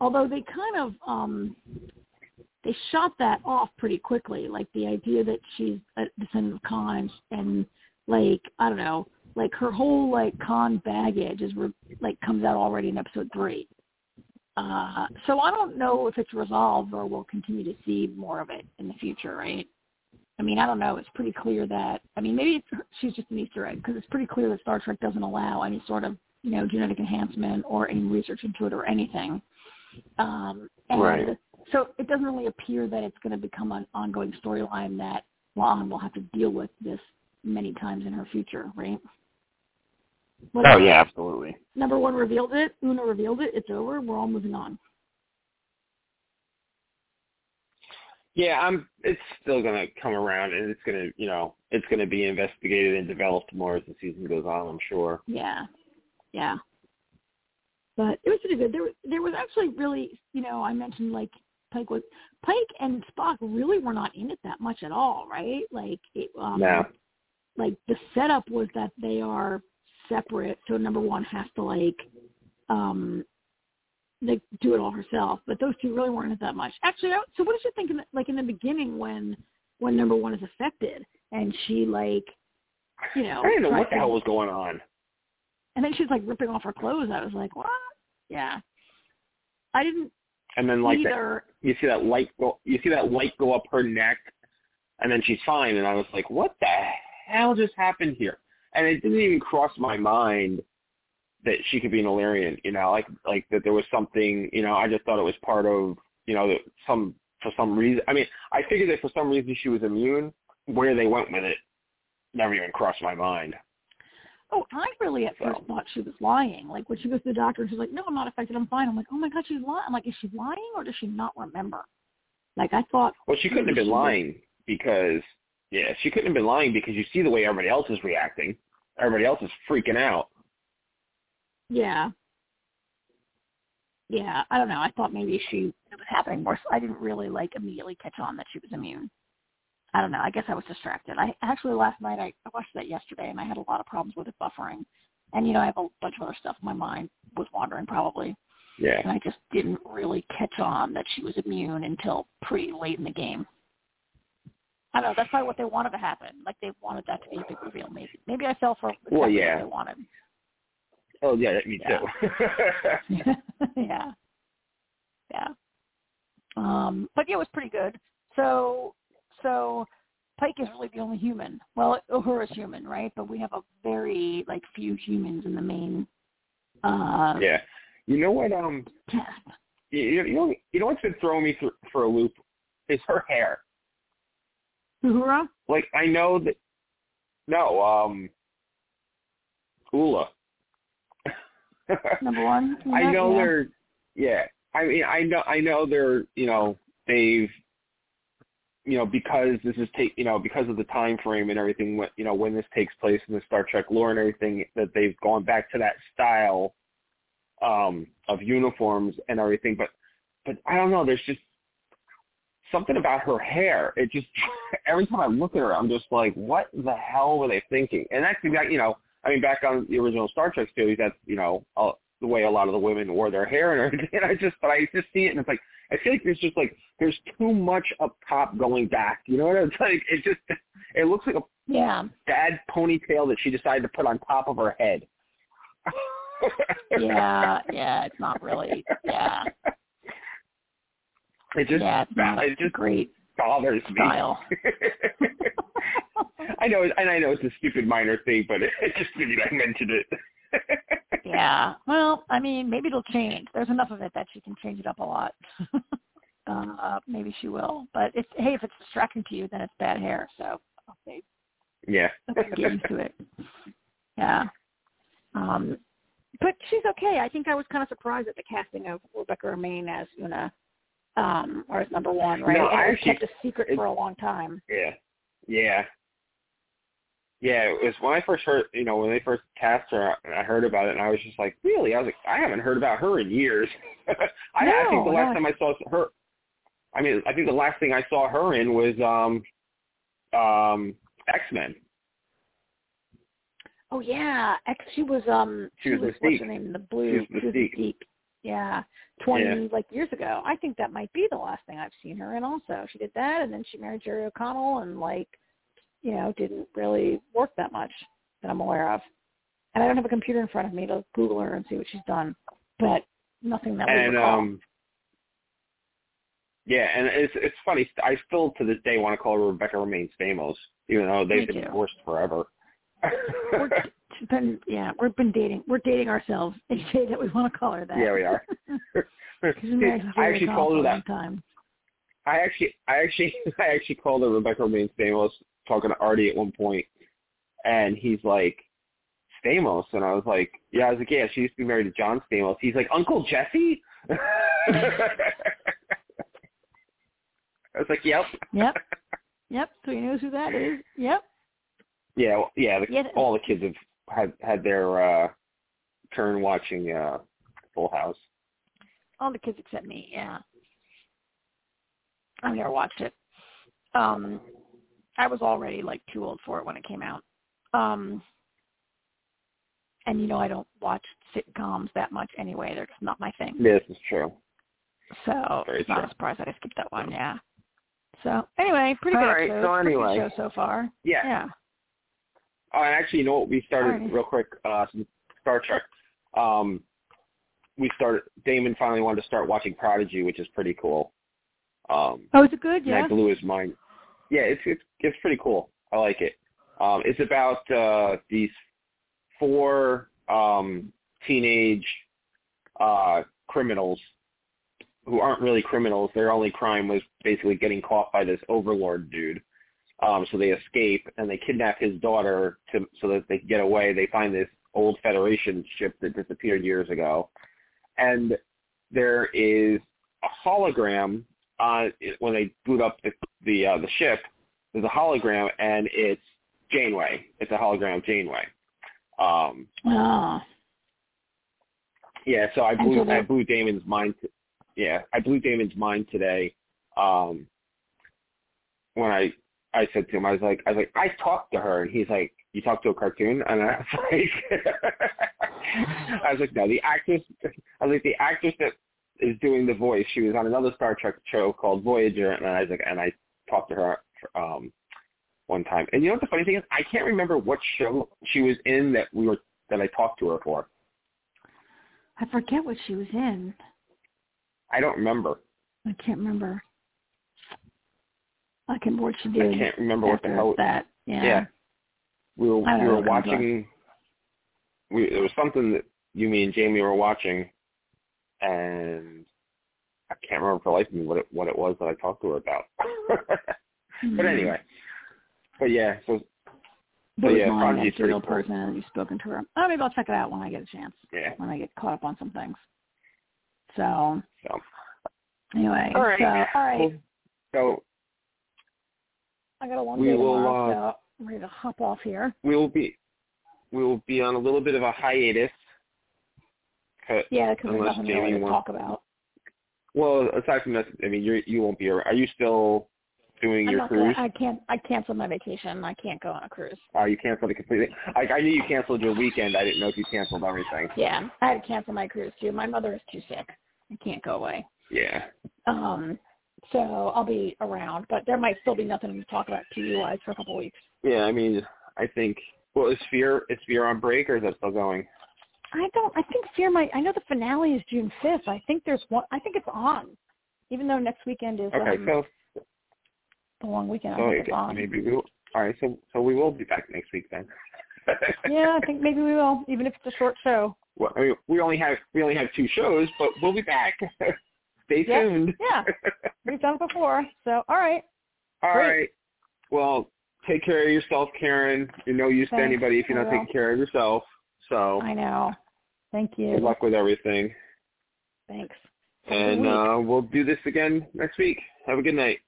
although they kind of um they shot that off pretty quickly, like the idea that she's a descendant of Khan and like I don't know, like her whole like Khan baggage is re- like comes out already in episode three. Uh, so I don't know if it's resolved or we'll continue to see more of it in the future, right? I mean, I don't know. It's pretty clear that I mean, maybe it's, she's just an Easter egg because it's pretty clear that Star Trek doesn't allow any sort of you know genetic enhancement or any research into it or anything. Um, and Right. so it doesn't really appear that it's going to become an ongoing storyline that La'an will have to deal with this many times in her future, right? Oh yeah, absolutely. Number one revealed it. Una revealed it. It's over. We're all moving on. Yeah, I'm. It's still gonna come around, and it's gonna, you know, it's gonna be investigated and developed more as the season goes on. I'm sure. Yeah, yeah. But it was pretty good. There, was- there was actually really, you know, I mentioned like Pike was Pike and Spock really were not in it that much at all, right? Like it, um, No. like the setup was that they are separate, so number one has to like, um, like do it all herself. But those two really weren't that much. Actually, I, so what did you think? In the, like in the beginning when when number one is affected and she like, you know, I didn't know what the hell was going on. and then she's like ripping off her clothes. I was like, what? Yeah. I didn't And then like that, you see that light go, you see that light go up her neck, and then she's fine. And I was like, what the hell just happened here? And it didn't even cross my mind that she could be an Illyrian. You know, like like that there was something. You know, I just thought it was part of you know that some for some reason. I mean, I figured that for some reason she was immune. Where they went with it never even crossed my mind. Oh, I really at So. first thought she was lying. Like when she goes to the doctor and she's like, "No, I'm not affected. I'm fine." I'm like, "Oh my god, she's lying." I'm like, "Is she lying or does she not remember?" Like I thought. Well, she couldn't have been she was- lying because yeah, she couldn't have been lying because you see the way everybody else is reacting. Everybody else is freaking out. Yeah. Yeah, I don't know. I thought maybe she it was happening more. So I didn't really like immediately catch on that she was immune. I don't know. I guess I was distracted. I actually last night I, I watched that yesterday and I had a lot of problems with it buffering. And you know, I have a bunch of other stuff. My mind was wandering probably, Yeah. and I just didn't really catch on that she was immune until pretty late in the game. I don't know. That's probably what they wanted to happen. Like they wanted that to be a big reveal. Maybe maybe I fell for exactly Well, yeah. what they wanted. Oh yeah, me too. yeah. Yeah. Um, but yeah, it was pretty good. So, so Pike is really the only human. Well, Uhura's human, right? But we have a very like few humans in the main uh yeah. You know what? Um, you, you know, you know what's been throwing me th- for a loop is her hair. Uhura? Like I know that. No, um, Una. Number one. I know yeah. they're. Yeah, I mean, I know, I know they're. You know, they've. You know, because this is take. You know, because of the time frame and everything. You know when this takes place in the Star Trek lore and everything, that they've gone back to that style um of uniforms and everything. But, but I don't know. There's just something about her hair. It just every time I look at her, I'm just like, what the hell were they thinking? And that's exactly, you know, I mean, back on the original Star Trek series, that's you know uh, the way a lot of the women wore their hair and everything. And I just, but I just see it, and it's like I feel like there's just like there's too much up top going back. You know what I'm saying? It just it looks like a Yeah. bad ponytail that she decided to put on top of her head. Yeah, yeah, it's not really yeah. It just yeah, it's it just great bothers me. style. I know, and I know it's a stupid minor thing, but it, it just figured I mentioned it. Yeah. Well, I mean, maybe it'll change. There's enough of it that she can change it up a lot. uh, maybe she will. But if hey, if it's distracting to you, then it's bad hair. So okay, yeah. get used to it. Yeah. Um, but she's okay. I think I was kind of surprised at the casting of Rebecca Romijn as Una, um, or as number one, right? No, and I actually- kept a secret it- for a long time. Yeah. Yeah. Yeah, it was when I first heard, you know, when they first cast her, I heard about it, and I was just like, really? I was like, I haven't heard about her in years. I, I think the last no. time I saw her, I mean, I think the last thing I saw her in was um, um, X Men. Oh yeah, X. She was um. She was what's Mystique. her name? The blue. She was Mystique. Mystique. Yeah, twenty Yeah. like years ago. I think that might be the last thing I've seen her in. Also, she did that, and then she married Jerry O'Connell, and like, you know, didn't really work that much that I'm aware of. And I don't have a computer in front of me to Google her and see what she's done, but nothing that we and recall. um yeah, and it's it's funny. I still to this day want to call her Rebecca Romijn Stamos, even though they've Me been too. divorced forever. We're, been yeah, we've been dating. We're dating ourselves. They say that we want to call her that. yeah, we are. She's been married to I actually called her for a long that. time. I actually, I actually, I actually called her Rebecca Romijn Stamos talking to Artie at one point, and he's like, Stamos, and I was like, yeah, I was like, yeah, she used to be married to John Stamos. He's like, Uncle Jesse. I was like, yep. Yep. Yep. So he knows who that is. Yep. Yeah, yeah. The, Yeah. All the kids have had had their uh turn watching uh Full House. All the kids except me. Yeah. I've never watched it. Um, I was already like too old for it when it came out. Um, and you know I don't watch sitcoms that much anyway. They're just not my thing. Yeah, This is true. So Very it's not true. a surprise that I skipped that one. Yeah. So anyway, pretty All good right, episode. so Pretty good anyway. show so far. Yeah. Yeah. Oh, and actually, you know what? We started Alrighty. real quick. Uh, some Star Trek. Um, we started. Damon finally wanted to start watching Prodigy, which is pretty cool. Um, Oh, is it good? and Yeah. that blew his mind. Yeah, it's it's it's pretty cool. I like it. Um, it's about uh, these four um, teenage uh, criminals who aren't really criminals. Their only crime was basically getting caught by this overlord dude. Um, so they escape and they kidnap his daughter to so that they can get away. They find this old Federation ship that disappeared years ago, and there is a hologram on when they boot up the the, uh, the ship. There's a hologram and it's Janeway. It's a hologram of Janeway. Um, Oh. yeah, so I blew I blew Damon's mind. T- yeah, I blew Damon's mind today. Um, when I I said to him, I was like, I was like, I talked to her, and he's like, you talked to a cartoon, and I was like, I was like, no, the actress. I was like, the actress that is doing the voice. She was on another Star Trek show called Voyager, and I was like, and I talked to her um one time. And you know what the funny thing is? I can't remember what show she was in that we were that I talked to her for. I forget what she was in. I don't remember. I can't remember. I can what she I did can't remember what the after hell. that. Yeah. Yeah. We were we were watching. We it was something that you, me, and Jamie were watching, and I can't remember for life of me what it what it was that I talked to her about. Mm-hmm. but anyway, but yeah, so But yeah, yeah, mine Prodigy is is a real pretty cool. person and you've spoken to her. Oh, maybe I'll check it out when I get a chance. yeah. When I get caught up on some things. So So anyway, All right. so all right. Cool. so I got a long We day will, tomorrow, uh, so I'm ready to hop off here. we will be we will be on a little bit of a hiatus. Yeah, because there's nothing really Jamie to talk about. Well, aside from that, I mean, you you won't be. around. Are you still doing I'm your cruise? gonna, I can't. I canceled my vacation. I can't go on a cruise. Oh, you canceled it completely. Like I knew you canceled your weekend. I didn't know if you canceled everything. Yeah, I had to cancel my cruise too. My mother is too sick. I can't go away. Yeah. Um, so I'll be around, but there might still be nothing to talk about wise for a couple weeks. Yeah. I mean, I think. Well, is Fear is Fear on break or is that still going? I don't. I think Fear might. I know the finale is June fifth. I think there's one. I think it's on, even though next weekend is Okay, um, so the long weekend. I so think on. maybe we. Will, all right, so so we will be back next week then. yeah, I think maybe we will, even if it's a short show. Well, I mean, we only have we only have two shows, but we'll be back. Stay Yeah, tuned. yeah. We've done it before, so all right. All Great. right. Well, take care of yourself, Karen. You're no use to anybody if you're not taking care of yourself. So I know. Thank you. good luck with everything. Thanks. Have a good And uh, we'll do this again next week. Have a good night.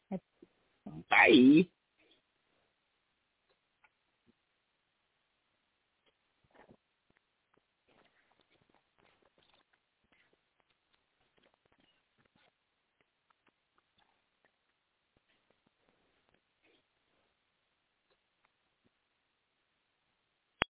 Bye.